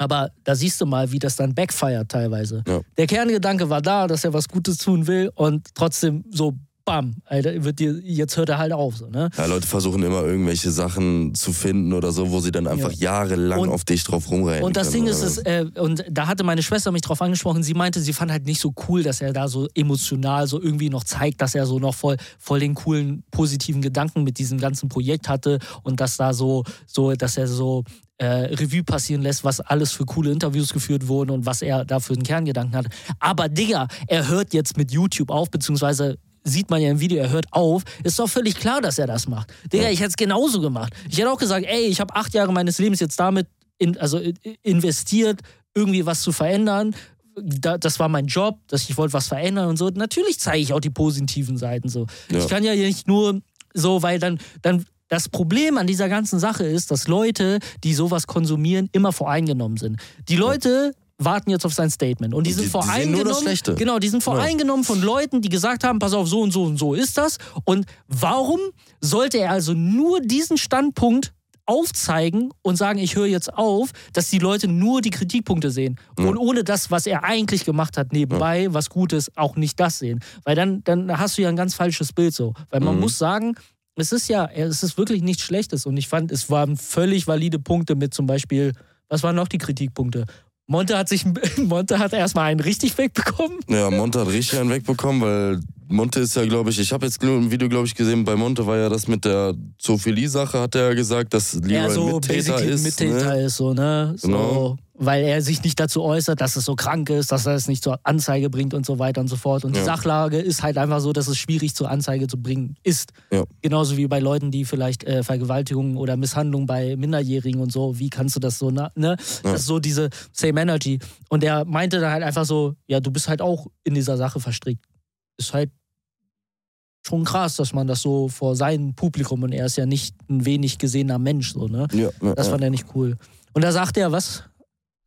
A: Aber da siehst du mal, wie das dann backfeiert teilweise.
B: Ja.
A: Der Kerngedanke war da, dass er was Gutes tun will und trotzdem so, bam, Alter, wird dir, jetzt hört er halt auf, so, ne?
B: ja, Leute versuchen immer irgendwelche Sachen zu finden oder so, wo sie dann einfach jahrelang
A: Und-
B: auf dich drauf rumrennen.
A: Und das
B: können
A: Ding ist, es, äh, und da hatte meine Schwester mich drauf angesprochen, sie meinte, sie fand halt nicht so cool, dass er da so emotional so irgendwie noch zeigt, dass er so noch voll, voll den coolen, positiven Gedanken mit diesem ganzen Projekt hatte und dass da so, so, dass er so äh, Revue passieren lässt, was alles für coole Interviews geführt wurden und was er da für einen Kerngedanken hat. Aber Digga, er hört jetzt mit YouTube auf, beziehungsweise sieht man ja im Video, er hört auf, ist doch völlig klar, dass er das macht. Digga, ich hätte es genauso gemacht. Ich hätte auch gesagt, ey, ich habe acht Jahre meines Lebens jetzt damit in, also investiert, irgendwie was zu verändern. Da, das war mein Job, dass ich wollte was verändern und so. Natürlich zeige ich auch die positiven Seiten so.
B: Ja.
A: Ich kann ja nicht nur so, weil dann, dann das Problem an dieser ganzen Sache ist, dass Leute, die sowas konsumieren, immer voreingenommen sind. Die Leute warten jetzt auf sein Statement und die sind
B: die- die
A: voreingenommen.
B: Schlechte.
A: Genau, die sind voreingenommen von Leuten, die gesagt haben, pass auf, so und so und so ist das. Und warum sollte er also nur diesen Standpunkt aufzeigen und sagen, ich höre jetzt auf, dass die Leute nur die Kritikpunkte sehen und ohne das, was er eigentlich gemacht hat nebenbei, was Gutes, auch nicht das sehen. Weil dann, dann hast du ja ein ganz falsches Bild so. Weil man
B: Mhm.
A: muss sagen, es ist ja, es ist wirklich nichts Schlechtes und ich fand, es waren völlig valide Punkte mit zum Beispiel, was waren noch die Kritikpunkte? Monte hat sich, Monte hat erstmal einen richtig wegbekommen.
B: Ja, Monte hat richtig einen wegbekommen, weil Monte ist ja, glaube ich, ich habe jetzt ein Video, glaube ich, gesehen, bei Monte war ja das mit der Zophilie-Sache, hat er ja gesagt, dass Leroy
A: er so
B: Mittäter ist.
A: Mittäter
B: ne?
A: ist, so, ne? So,
B: Genau.
A: Weil er sich nicht dazu äußert, dass es so krank ist, dass er es nicht zur Anzeige bringt und so weiter und so fort. Und die
B: Ja.
A: Sachlage ist halt einfach so, dass es schwierig zur Anzeige zu bringen ist.
B: Ja.
A: Genauso wie bei Leuten, die vielleicht äh, Vergewaltigungen oder Misshandlungen bei Minderjährigen und so. Wie kannst du das so, na- ne?
B: Ja.
A: Das ist so diese Same Energy. Und er meinte dann halt einfach so, ja, du bist halt auch in dieser Sache verstrickt. Ist halt schon krass, dass man das so vor seinem Publikum und er ist ja nicht ein wenig gesehener Mensch, so, ne? Das fand er nicht cool. Und da sagt er, was?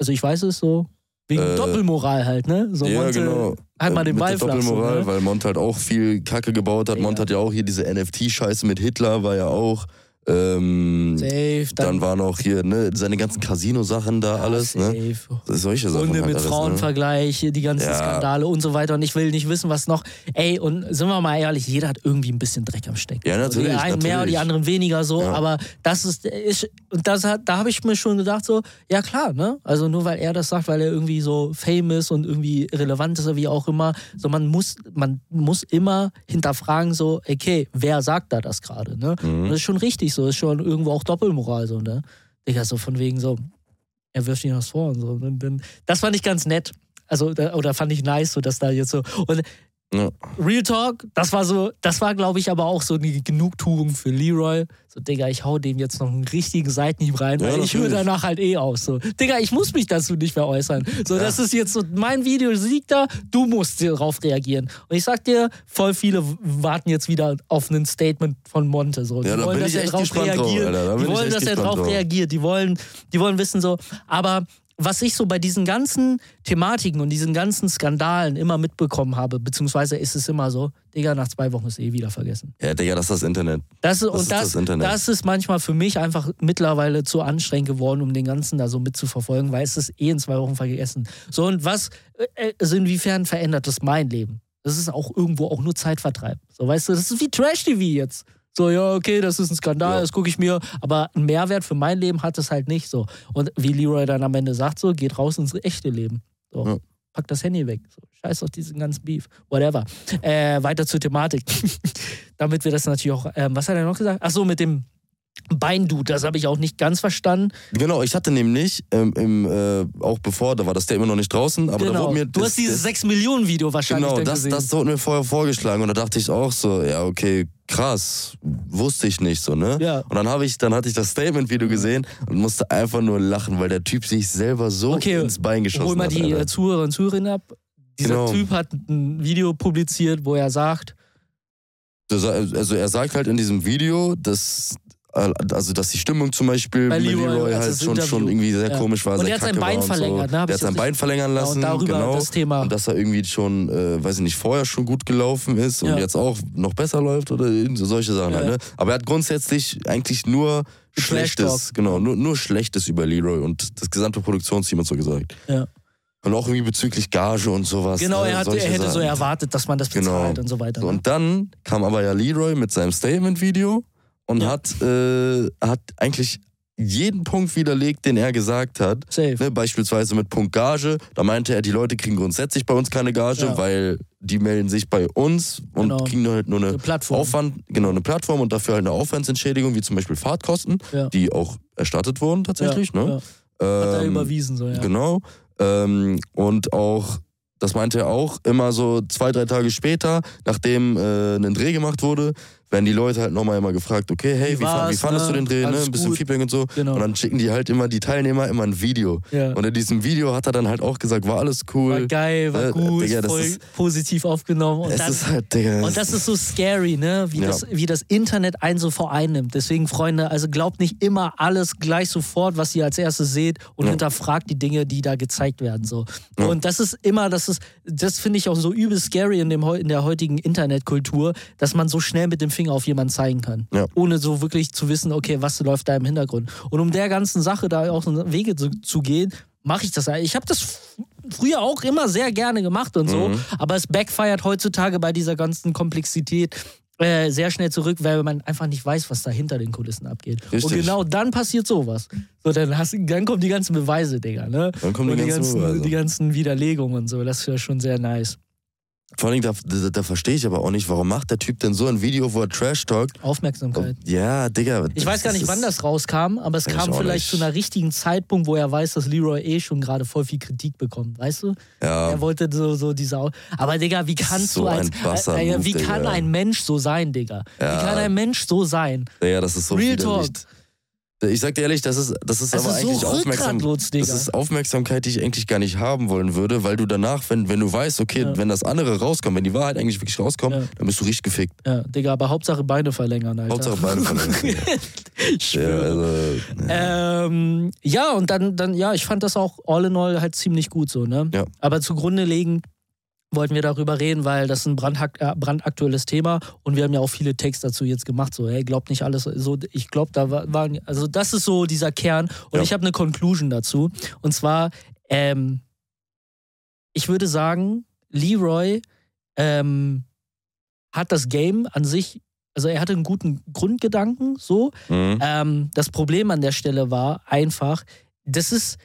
A: Also ich weiß es so, wegen
B: Äh,
A: Doppelmoral halt, ne? So
B: ja,
A: Monte
B: genau.
A: Halt mal
B: Äh,
A: den
B: mit
A: Ball
B: der Doppelmoral,
A: ne?
B: weil Mont halt auch viel Kacke gebaut hat.
A: Ja.
B: Mont hat ja auch hier diese NFT-Scheiße mit Hitler, war ja auch. Ähm,
A: Safe,
B: dann,
A: dann,
B: war noch hier, ne, seine ganzen Casino-Sachen da,
A: Ja,
B: alles, ne?
A: safe.
B: Solche Sachen.
A: Runde
B: halt
A: mit
B: alles, ne?
A: Frauenvergleiche, die ganzen
B: Ja.
A: Skandale und so weiter. Und ich will nicht wissen, was noch. Ey, und sind wir mal ehrlich, jeder hat irgendwie ein bisschen Dreck am Stecken.
B: Ja, natürlich,
A: Die einen mehr,
B: natürlich.
A: die anderen weniger so.
B: Ja.
A: Aber das ist, ist und das hat, da habe ich mir schon gedacht, so, ja klar, ne? Also nur weil er das sagt, weil er irgendwie so famous und irgendwie relevant ist oder wie auch immer. So, man muss, man muss immer hinterfragen, so, okay, wer sagt da das gerade, ne?
B: Mhm.
A: Das ist schon richtig so, ist schon irgendwo auch Doppelmoral so, ne? Digga, so von wegen so, er wirft ihm was vor und so. Und dann, das fand ich ganz nett. Also, oder fand ich nice, so dass da jetzt so. Und
B: Ja.
A: Real Talk, das war so, das war, glaube ich, aber auch so eine Genugtuung für Leroy. So, Digga, ich hau dem jetzt noch einen richtigen Seitenhieb rein,
B: Ja,
A: weil ich höre danach halt eh aus. So, Digga, ich muss mich dazu nicht mehr äußern. So,
B: Ja.
A: das ist jetzt so, mein Video siegt da, du musst darauf reagieren. Und ich sag dir, voll viele warten jetzt wieder auf ein Statement von Monte. So. Die
B: Ja, da
A: wollen,
B: bin
A: dass
B: ich
A: er drauf reagiert.
B: Alter. Da
A: die wollen, dass er drauf. reagiert. Die wollen, die wollen wissen so, aber was ich so bei diesen ganzen Thematiken und diesen ganzen Skandalen immer mitbekommen habe, beziehungsweise ist es immer so, Digga, nach zwei Wochen ist eh wieder vergessen.
B: Ja, Digga, das ist das Internet.
A: Das, ist, und
B: ist
A: das,
B: das Internet.
A: das ist manchmal für mich einfach mittlerweile zu anstrengend geworden, um den Ganzen da so mitzuverfolgen, weil es ist eh in zwei Wochen vergessen. So, und was, äh, also inwiefern verändert das mein Leben? Das ist auch irgendwo auch nur Zeitvertreib. So, weißt du, das ist wie Trash-TV jetzt. So, ja, okay, das ist ein Skandal,
B: Ja.
A: das gucke ich mir, aber einen Mehrwert für mein Leben hat es halt nicht so. Und wie Leroy dann am Ende sagt, so, geht raus ins echte Leben. So,
B: Ja.
A: pack das Handy weg. So, scheiß auf diesen ganzen Beef. Whatever. Äh, weiter zur Thematik. Damit wir das natürlich auch, ähm, was hat er noch gesagt? Ach so, mit dem Beindude, das habe ich auch nicht ganz verstanden.
B: Genau, ich hatte nämlich, ähm, im, äh, auch bevor, da war das Statement noch nicht draußen, aber da
A: genau.
B: wurde mir.
A: du
B: das-
A: hast dieses
B: das-
A: 6 Millionen Video wahrscheinlich
B: Genau, das,
A: gesehen.
B: das wurde mir vorher vorgeschlagen und da dachte ich auch so, ja, okay, krass, wusste ich nicht so, ne?
A: Ja.
B: Und dann habe ich, dann hatte ich das Statement-Video gesehen und musste einfach nur lachen, weil der Typ sich selber so
A: Okay,
B: ins Bein geschossen
A: Hol mal
B: hat.
A: die
B: Alter.
A: äh, Zuhörer und Zuhörerinnen ab. Dieser
B: Genau.
A: Typ hat ein Video publiziert, wo er sagt,
B: Also er sagt halt in diesem Video, dass also dass die Stimmung zum Beispiel
A: Bei Leroy,
B: Leroy, halt schon,
A: Interview.
B: schon irgendwie sehr
A: Ja.
B: komisch war.
A: Und
B: sehr
A: er hat sein Bein
B: und
A: verlängert,
B: so.
A: ne?
B: Der hat sein Bein verlängern
A: ja,
B: lassen,
A: und darüber
B: genau.
A: das Thema.
B: Und dass er irgendwie schon, äh, weiß ich nicht, vorher schon gut gelaufen ist und
A: Ja.
B: jetzt auch noch besser läuft oder so solche Sachen
A: Ja.
B: halt, ne? Aber er hat grundsätzlich eigentlich nur Schlechtes, genau, nur, nur Schlechtes über Leroy und das gesamte Produktionsteam und so gesagt.
A: Ja.
B: Und auch irgendwie bezüglich Gage und sowas.
A: genau,
B: ne?
A: er, hat,
B: Solche
A: er hätte so
B: Sachen.
A: erwartet, dass man das
B: Genau.
A: bezahlt und so weiter.
B: So,
A: ne?
B: und dann kam aber ja Leroy mit seinem Statement-Video und
A: Ja.
B: hat, äh, hat eigentlich jeden Punkt widerlegt, den er gesagt hat.
A: Safe.
B: Ne, beispielsweise mit Punkt Gage. Da meinte er, die Leute kriegen grundsätzlich bei uns keine Gage,
A: Ja.
B: weil die melden sich bei uns und
A: Genau.
B: kriegen halt nur eine
A: Eine Plattform.
B: Aufwand, genau, eine Plattform und dafür halt eine Aufwandsentschädigung, wie zum Beispiel Fahrtkosten,
A: Ja.
B: die auch erstattet wurden tatsächlich.
A: ja,
B: ne?
A: ja. Hat er
B: Ähm,
A: überwiesen, so, ja.
B: Genau. Ähm, und auch, das meinte er auch, immer so zwei, drei Tage später, nachdem äh, ein Dreh gemacht wurde, werden die Leute halt nochmal immer gefragt, okay, hey,
A: Wie
B: wie, fandest
A: ne?
B: du den Dreh, ne? Ein bisschen
A: gut.
B: Feedback und so.
A: Genau.
B: Und dann schicken die halt immer, die Teilnehmer, immer ein Video.
A: Ja.
B: Und in diesem Video hat er dann halt auch gesagt, war alles cool.
A: War geil, war
B: Äh,
A: gut,
B: Digga,
A: voll
B: ist-
A: positiv aufgenommen. Und dann,
B: ist halt, Digga.
A: Und das ist so scary, ne? Wie,
B: Ja.
A: das, wie das Internet einen so vereinnimmt. Deswegen, Freunde, also glaubt nicht immer alles gleich sofort, was ihr als erstes seht und
B: Ja.
A: hinterfragt die Dinge, die da gezeigt werden. So. Und das ist immer, das ist, das finde ich auch so übel scary in, dem, in der heutigen Internetkultur, dass man so schnell mit dem Finger auf jemanden zeigen kann.
B: Ja.
A: Ohne so wirklich zu wissen, okay, was läuft da im Hintergrund. Und um der ganzen Sache da auch Wege zu, zu gehen, mache ich das. Ich habe das früher auch immer sehr gerne gemacht und so,
B: Mhm.
A: aber es backfeiert heutzutage bei dieser ganzen Komplexität äh, sehr schnell zurück, weil man einfach nicht weiß, was da hinter den Kulissen abgeht.
B: Richtig.
A: Und genau dann passiert sowas. So, dann, hast, dann kommen die ganzen Beweise, Digga. Ne?
B: Dann kommen die
A: die
B: ganzen
A: ganzen,
B: Beweise.
A: die ganzen Widerlegungen und so. Das ist ja schon sehr nice.
B: Vor allem, da, da, da verstehe ich aber auch nicht, warum macht der Typ denn so ein Video, wo er Trash talkt?
A: Aufmerksamkeit.
B: Ja, Digga.
A: Ich weiß gar nicht, wann das rauskam, aber es kam vielleicht zu einer richtigen Zeitpunkt, wo er weiß, dass Leroy eh schon gerade voll viel Kritik bekommt, weißt du?
B: Ja,
A: Er wollte so, so diese. Au- Aber Digga, wie kannst
B: So
A: du als.
B: ein
A: äh,
B: Move,
A: wie kann
B: Digga.
A: ein Mensch so sein, Digga? Wie
B: Ja.
A: kann ein Mensch so sein?
B: ja, das ist so
A: Real. Talk.
B: Ich sag dir ehrlich, das ist, das ist
A: Das
B: aber
A: ist
B: eigentlich
A: so
B: Aufmerksam, das ist Aufmerksamkeit, die ich eigentlich gar nicht haben wollen würde, weil du danach, wenn, wenn du weißt, okay,
A: Ja.
B: wenn das andere rauskommt, wenn die Wahrheit eigentlich wirklich rauskommt,
A: Ja.
B: dann bist du richtig gefickt.
A: Ja, Digga, aber Hauptsache Beine verlängern, Alter.
B: Hauptsache Beine verlängern. ja, also,
A: Ähm, ja, und dann, dann, ja, ich fand das auch all in all halt ziemlich gut so, ne?
B: Ja.
A: Aber zugrunde legend wollten wir darüber reden, weil das ist ein äh, brandaktuelles Thema und wir haben ja auch viele Texte dazu jetzt gemacht, so, hey, glaubt nicht alles, so, ich glaube, da war- waren, also das ist so dieser Kern und
B: Ja.
A: ich habe eine Conclusion dazu und zwar, ähm, ich würde sagen, Leroy ähm, hat das Game an sich, also er hatte einen guten Grundgedanken, so,
B: mhm.
A: ähm, das Problem an der Stelle war einfach, das ist,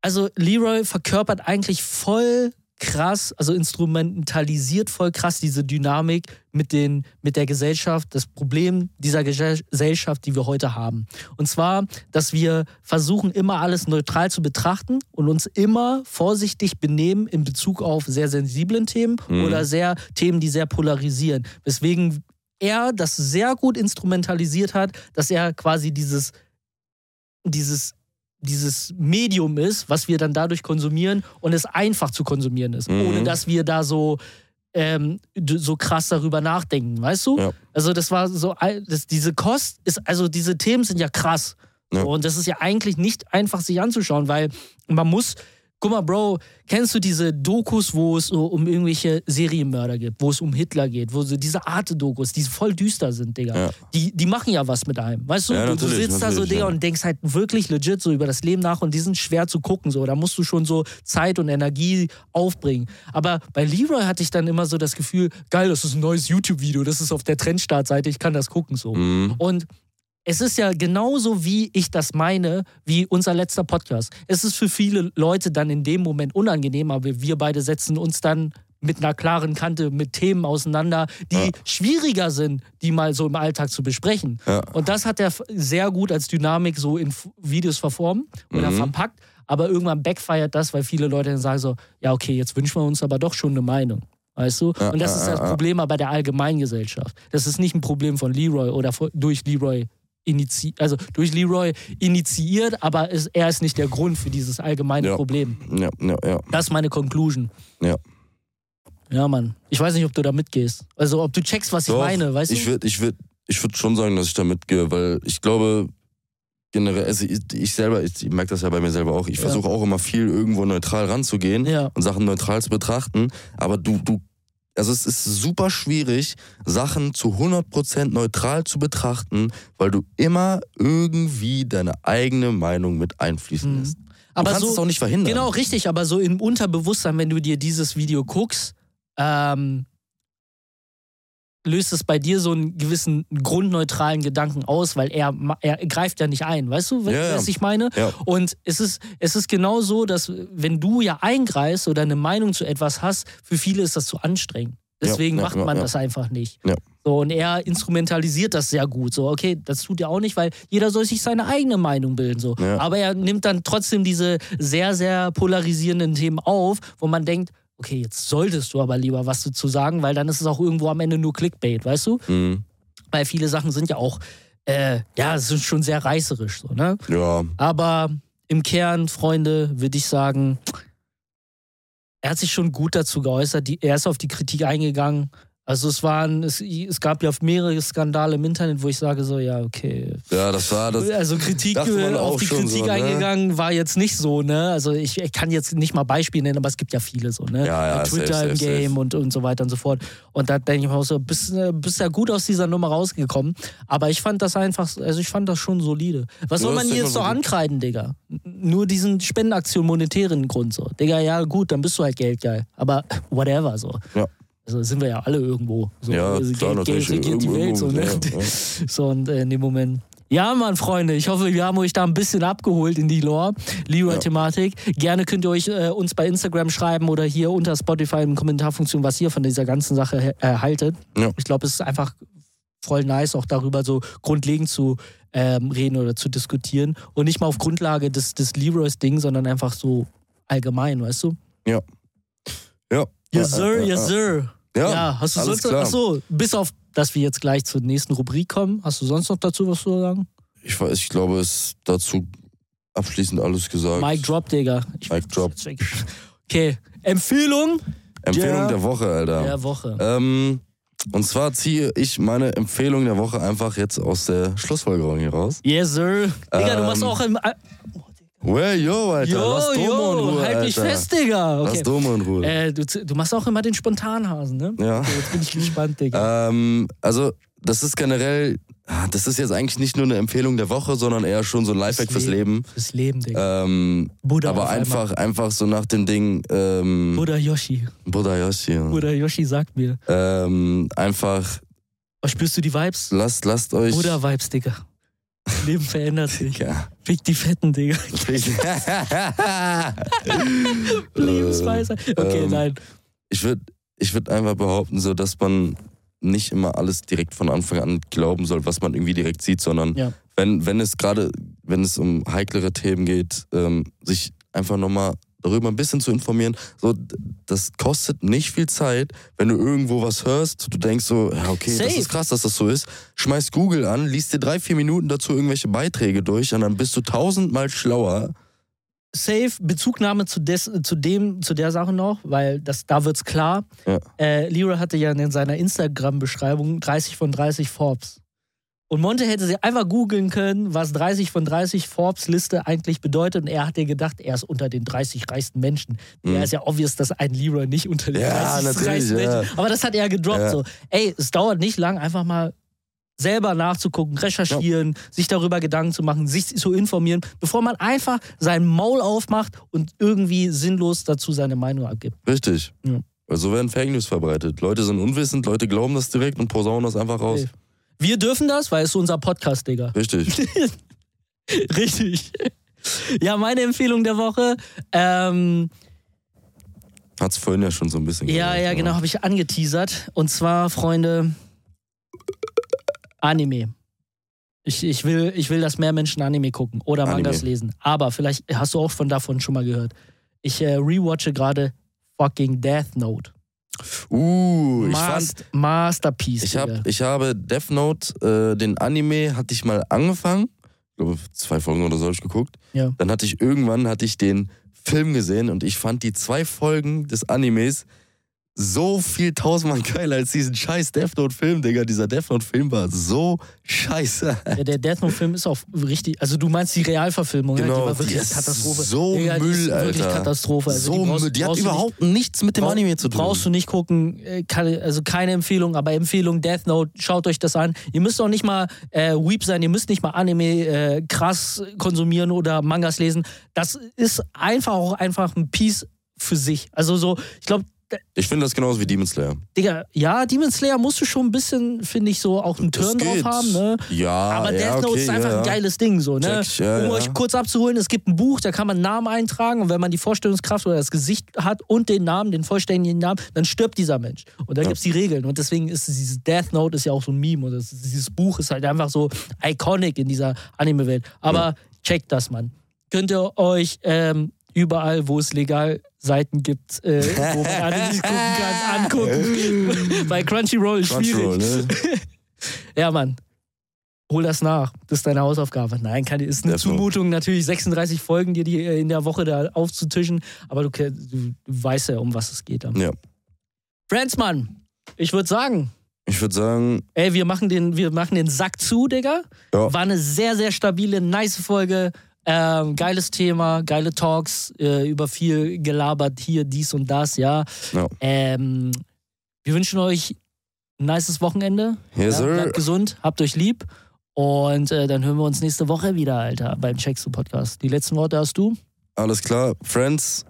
A: also Leroy verkörpert eigentlich voll krass, also instrumentalisiert voll krass diese Dynamik mit, den, mit der Gesellschaft, das Problem dieser Gesell- Gesellschaft, die wir heute haben. Und zwar, dass wir versuchen, immer alles neutral zu betrachten und uns immer vorsichtig benehmen in Bezug auf sehr sensiblen Themen
B: Mhm.
A: oder sehr Themen, die sehr polarisieren. Weswegen er das sehr gut instrumentalisiert hat, dass er quasi dieses, dieses, dieses Medium ist, was wir dann dadurch konsumieren und es einfach zu konsumieren ist,
B: Mhm.
A: ohne dass wir da so ähm, so krass darüber nachdenken, weißt du?
B: Ja.
A: Also das war so, das, diese Kost ist, also diese Themen sind ja krass.
B: Ja.
A: Und das ist ja eigentlich nicht einfach sich anzuschauen, weil man muss, guck mal, Bro, kennst du diese Dokus, wo es so um irgendwelche Serienmörder geht, wo es um Hitler geht, wo so diese Arte-Dokus, die voll düster sind, Digga.
B: Ja.
A: Die, die machen ja was mit einem. Weißt du,
B: Ja,
A: du, du sitzt da so, Digga,
B: ja.
A: und denkst halt wirklich legit so über das Leben nach und die sind schwer zu gucken. So. Da musst du schon so Zeit und Energie aufbringen. Aber bei Leroy hatte ich dann immer so das Gefühl, geil, das ist ein neues YouTube-Video, das ist auf der Trendstartseite, ich kann das gucken so.
B: Mhm.
A: Und es ist ja genauso, wie ich das meine, wie unser letzter Podcast. Es ist für viele Leute dann in dem Moment unangenehm, aber wir beide setzen uns dann mit einer klaren Kante mit Themen auseinander, die
B: Ja.
A: schwieriger sind, die mal so im Alltag zu besprechen.
B: Ja.
A: Und das hat er sehr gut als Dynamik so in Videos verformt oder
B: Mhm.
A: verpackt. Aber irgendwann backfeiert das, weil viele Leute dann sagen so, ja okay, jetzt wünschen wir uns aber doch schon eine Meinung. Weißt du?
B: Ja,
A: Und das ist das. Problem aber der Allgemeingesellschaft. Das ist nicht ein Problem von Leroy oder durch Leroy inizi also durch Leroy initiiert, aber es, er ist nicht der Grund für dieses allgemeine
B: Ja.
A: Problem.
B: Ja, ja, ja.
A: Das ist meine Conclusion.
B: Ja.
A: Ja, Mann. Ich weiß nicht, ob du da mitgehst. Also, ob du checkst, was ich
B: Doch,
A: meine, weißt
B: ich
A: du?
B: würde ich würd, ich würd schon sagen, dass ich da mitgehe, weil ich glaube, generell, also ich, ich selber, ich, ich merke das ja bei mir selber auch, ich
A: Ja.
B: versuche auch immer viel irgendwo neutral ranzugehen
A: Ja.
B: und Sachen neutral zu betrachten, aber du, du, also es ist super schwierig, Sachen zu 100% neutral zu betrachten, weil du immer irgendwie deine eigene Meinung mit einfließen
A: Mhm.
B: lässt. Du
A: Aber
B: kannst
A: so,
B: es auch nicht verhindern.
A: Genau, richtig, aber so im Unterbewusstsein, wenn du dir dieses Video guckst, ähm, löst es bei dir so einen gewissen grundneutralen Gedanken aus, weil er, er greift ja nicht ein, weißt du,
B: Ja, ja.
A: was ich meine?
B: Ja.
A: Und es ist, es ist genau so, dass wenn du ja eingreifst oder eine Meinung zu etwas hast, für viele ist das zu anstrengend. Deswegen
B: ja,
A: macht man das einfach nicht. So, und er instrumentalisiert das sehr gut. So, okay, das tut er auch nicht, weil jeder soll sich seine eigene Meinung bilden. So. Aber er nimmt dann trotzdem diese sehr, sehr polarisierenden Themen auf, wo man denkt, okay, jetzt solltest du aber lieber was dazu sagen, weil dann ist es auch irgendwo am Ende nur Clickbait, weißt du?
B: Mhm.
A: Weil viele Sachen sind ja auch, äh, ja, es ist schon sehr reißerisch, so, ne?
B: Ja,
A: Aber im Kern, Freunde, würde ich sagen, er hat sich schon gut dazu geäußert. Die, er ist auf die Kritik eingegangen. Also es waren, es, es gab ja mehrere Skandale im Internet, wo ich sage so, ja, okay.
B: ja, das war das.
A: also Kritik auf die Kritik
B: so, ne?
A: eingegangen war jetzt nicht so, ne? Also ich, ich kann jetzt nicht mal Beispiele nennen, aber es gibt ja viele so, ne?
B: Ja, ja,
A: Twitter
B: safe,
A: im
B: safe,
A: Game
B: safe.
A: Und, und so weiter und so fort. Und da denke ich mir auch so, bist, äh, bist ja gut aus dieser Nummer rausgekommen. Aber ich fand das einfach, also ich fand das schon solide. Was soll man hier jetzt so ankreiden, Digga? Nur diesen Spendenaktion monetären Grund so. Digga, ja gut, dann bist du halt geldgeil. Aber whatever so.
B: Ja.
A: Also sind wir ja alle irgendwo. So,
B: Ja,
A: also
B: klar,
A: Geld, Geld
B: natürlich.
A: regiert die Welt. So, ne?
B: Ja, ja.
A: so und äh, in dem Moment. Ja, Mann, Freunde, ich hoffe, wir haben euch da ein bisschen abgeholt in die Lore, Leroy-Thematik. Gerne könnt ihr euch äh, uns bei Instagram schreiben oder hier unter Spotify in Kommentarfunktion, was ihr von dieser ganzen Sache äh, haltet.
B: Ja.
A: Ich glaube, es ist einfach voll nice, auch darüber so grundlegend zu ähm, reden oder zu diskutieren. Und nicht mal auf Grundlage des, des Leroys-Ding, sondern einfach so allgemein, weißt du?
B: Ja. Ja.
A: Yes, sir, yes, sir.
B: Ja,
A: Ja, hast du
B: alles
A: sonst
B: klar.
A: Achso, bis auf, dass wir jetzt gleich zur nächsten Rubrik kommen, hast du sonst noch dazu was zu sagen?
B: Ich weiß, ich glaube, es ist dazu abschließend alles gesagt.
A: Mic Drop, Digga. Ich,
B: Mic drop.
A: Okay, Empfehlung
B: Empfehlung
A: der-
B: der Woche, Alter.
A: der Woche.
B: Ähm, und zwar ziehe ich meine Empfehlung der Woche einfach jetzt aus der Schlussfolgerung hier raus.
A: Yes, sir. Digga, du machst
B: Ähm,
A: auch im.
B: Well, yo, Alter.
A: Jo,
B: Lass Domo in
A: jo,
B: Ruhe,
A: halt mich
B: Alter.
A: fest, Digga.
B: Lass
A: Okay.
B: Domo in Ruhe.
A: Äh, du, du machst auch immer den Spontanhasen, ne?
B: ja.
A: Okay, jetzt bin ich gespannt, Digga.
B: Ähm, also, das ist generell, ah, das ist jetzt eigentlich nicht nur eine Empfehlung der Woche, sondern eher schon so ein Lifehack fürs Leben.
A: Fürs Leben, Digga.
B: Ähm,
A: Buddha
B: aber
A: einmal.
B: einfach, einfach so nach dem Ding, ähm,
A: Buddha Yoshi.
B: Buddha Yoshi. ja.
A: Buddha Yoshi sagt mir.
B: Ähm, einfach,
A: Oh, spürst du die Vibes?
B: lasst, lasst euch.
A: Buddha Vibes, Digga. Leben verändert sich.
B: Ja.
A: Fick die Fetten, Digga. Lebensweisheit. Okay,
B: ähm,
A: nein.
B: ich würde ich würd einfach behaupten, so dass man nicht immer alles direkt von Anfang an glauben soll, was man irgendwie direkt sieht, sondern
A: Ja.
B: wenn, wenn es gerade, wenn es um heiklere Themen geht, ähm, sich einfach nochmal darüber ein bisschen zu informieren. So, das kostet nicht viel Zeit, wenn du irgendwo was hörst, du denkst so, ja, okay, das
A: Safe.
B: ist krass, dass das so ist. Schmeiß Google an, liest dir drei, vier Minuten dazu irgendwelche Beiträge durch und dann bist du tausendmal schlauer.
A: Safe Bezugnahme zu, des, zu dem, zu der Sache noch, weil das, da wird's klar.
B: Ja.
A: Äh, Leroy hatte ja in seiner Instagram-Beschreibung 30 von 30 Forbes. Und Monte hätte sie einfach googeln können, was 30 von 30 Forbes-Liste eigentlich bedeutet. Und er hat ja gedacht, er ist unter den 30 reichsten Menschen.
B: Mhm.
A: Ja, ist ja obvious, dass ein Leroy nicht unter den
B: Ja,
A: 30
B: natürlich,
A: reichsten
B: ja.
A: Menschen Aber das hat er gedroppt.
B: Ja.
A: So, ey, es dauert nicht lang, einfach mal selber nachzugucken, recherchieren, sich darüber Gedanken zu machen, sich zu informieren, bevor man einfach sein Maul aufmacht und irgendwie sinnlos dazu seine Meinung abgibt.
B: Richtig.
A: Ja.
B: Weil so werden Fake News verbreitet. Leute sind unwissend, Leute glauben das direkt und posaunen das einfach raus.
A: Safe. Wir dürfen das, weil es ist unser Podcast, Digga.
B: Richtig.
A: Richtig. Ja, meine Empfehlung der Woche. Ähm,
B: Hat's vorhin ja schon so ein bisschen
A: ja,
B: gesagt,
A: ja, genau, habe ich angeteasert. Und zwar, Freunde, Anime. Ich, ich, will, ich will, dass mehr Menschen Anime gucken oder Mangas
B: Anime.
A: lesen. Aber vielleicht hast du auch von davon schon mal gehört. Ich äh, rewatche gerade fucking Death Note.
B: Uh, ich fand,
A: Mast Masterpiece.
B: ich, hab, ich habe Death Note, äh, den Anime, hatte ich mal angefangen. Ich glaube, zwei Folgen oder so habe ich geguckt.
A: Ja.
B: Dann hatte ich irgendwann hatte ich den Film gesehen und ich fand die zwei Folgen des Animes so viel tausendmal geiler als diesen scheiß Death Note Film, Digga. Dieser Death Note Film war so scheiße.
A: Ja, der Death Note-Film ist auch richtig. Also, du meinst die Realverfilmung, ne? die
B: Genau,
A: war
B: die
A: wirklich
B: ist
A: Katastrophe.
B: so
A: Digga, die ist
B: Müll,
A: Wirklich
B: Alter.
A: Katastrophe. Also,
B: so
A: die, brauchst,
B: Müll. die hat überhaupt nichts mit dem
A: Brauch-
B: Anime zu tun.
A: Brauchst du nicht gucken, äh, also keine Empfehlung, aber Empfehlung Death Note, schaut euch das an. Ihr müsst auch nicht mal äh, Weep sein, ihr müsst nicht mal Anime äh, krass konsumieren oder Mangas lesen. Das ist einfach auch einfach ein Piece für sich. Also so, ich glaube,
B: Ich finde das genauso wie Demon Slayer.
A: Digga, ja, Demon Slayer musst du schon ein bisschen, finde ich, so auch einen Turn drauf haben, ne?
B: Ja,
A: Aber
B: ja,
A: Death Note
B: okay,
A: ist einfach
B: ja,
A: ein geiles Ding, so, ne?
B: Ich, ja,
A: um
B: ja.
A: euch kurz abzuholen, es gibt ein Buch, da kann man einen Namen eintragen und wenn man die Vorstellungskraft oder das Gesicht hat und den Namen, den vollständigen Namen, dann stirbt dieser Mensch. Und da
B: Ja.
A: gibt's die Regeln und deswegen ist dieses Death Note ist ja auch so ein Meme und das, dieses Buch ist halt einfach so iconic in dieser Anime-Welt. Aber checkt das, Mann. Könnt ihr euch ähm, überall, wo es legal Seiten gibt, äh, wo man Animes gucken kann, angucken. Bei Crunchyroll ist schwierig.
B: Crunchyroll, ne?
A: Ja, Mann. Hol das nach. Das ist deine Hausaufgabe. Nein, kann, ist eine
B: Note.
A: Zumutung, natürlich 36 Folgen dir die äh, in der Woche da aufzutischen, aber du, du weißt ja, um was es geht. Dann.
B: Ja.
A: Friends, Mann, ich würde sagen,
B: Ich würde sagen,
A: ey, wir machen, den, wir machen den Sack zu, Digga.
B: Ja.
A: War eine sehr, sehr stabile, nice Folge. Ähm, geiles Thema, geile Talks, äh, über viel gelabert hier, dies und das, ja.
B: Ja.
A: Ähm, wir wünschen euch ein nices Wochenende.
B: yes,
A: Ja, bleibt gesund, habt euch lieb. Und äh, dann hören wir uns nächste Woche wieder, Alter, beim Checkst du Podcast. Die letzten Worte hast du?
B: Alles klar. Friends,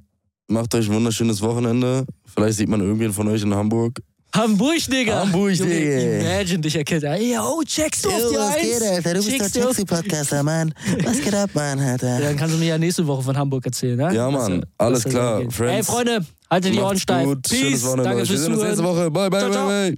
B: macht euch ein wunderschönes Wochenende. Vielleicht sieht man irgendwen von euch in Hamburg.
A: Hamburg, Digga.
B: Hamburg,
A: Junge,
B: Digga.
A: Imagine dich erkennt. Ey, oh, checkst du auf die
C: was
A: Eins?
C: geht, Alter? Du bist der Taxi-Podcaster, Mann. Was geht ab, Mann, Alter?
A: Dann kannst du mir ja nächste Woche von Hamburg erzählen, ne?
B: Ja,
A: Was
B: Mann.
A: da-
B: Alles
A: was
B: klar. Friends.
A: Ey, Freunde, haltet die Ohren steif.
B: gut. Schönes
A: Peace.
B: Wochenende.
A: Danke
B: euch. Wir
A: fürs
B: sehen uns nächste. Woche. Bye, bye,
A: Ciao, ciao.
B: bye, bye.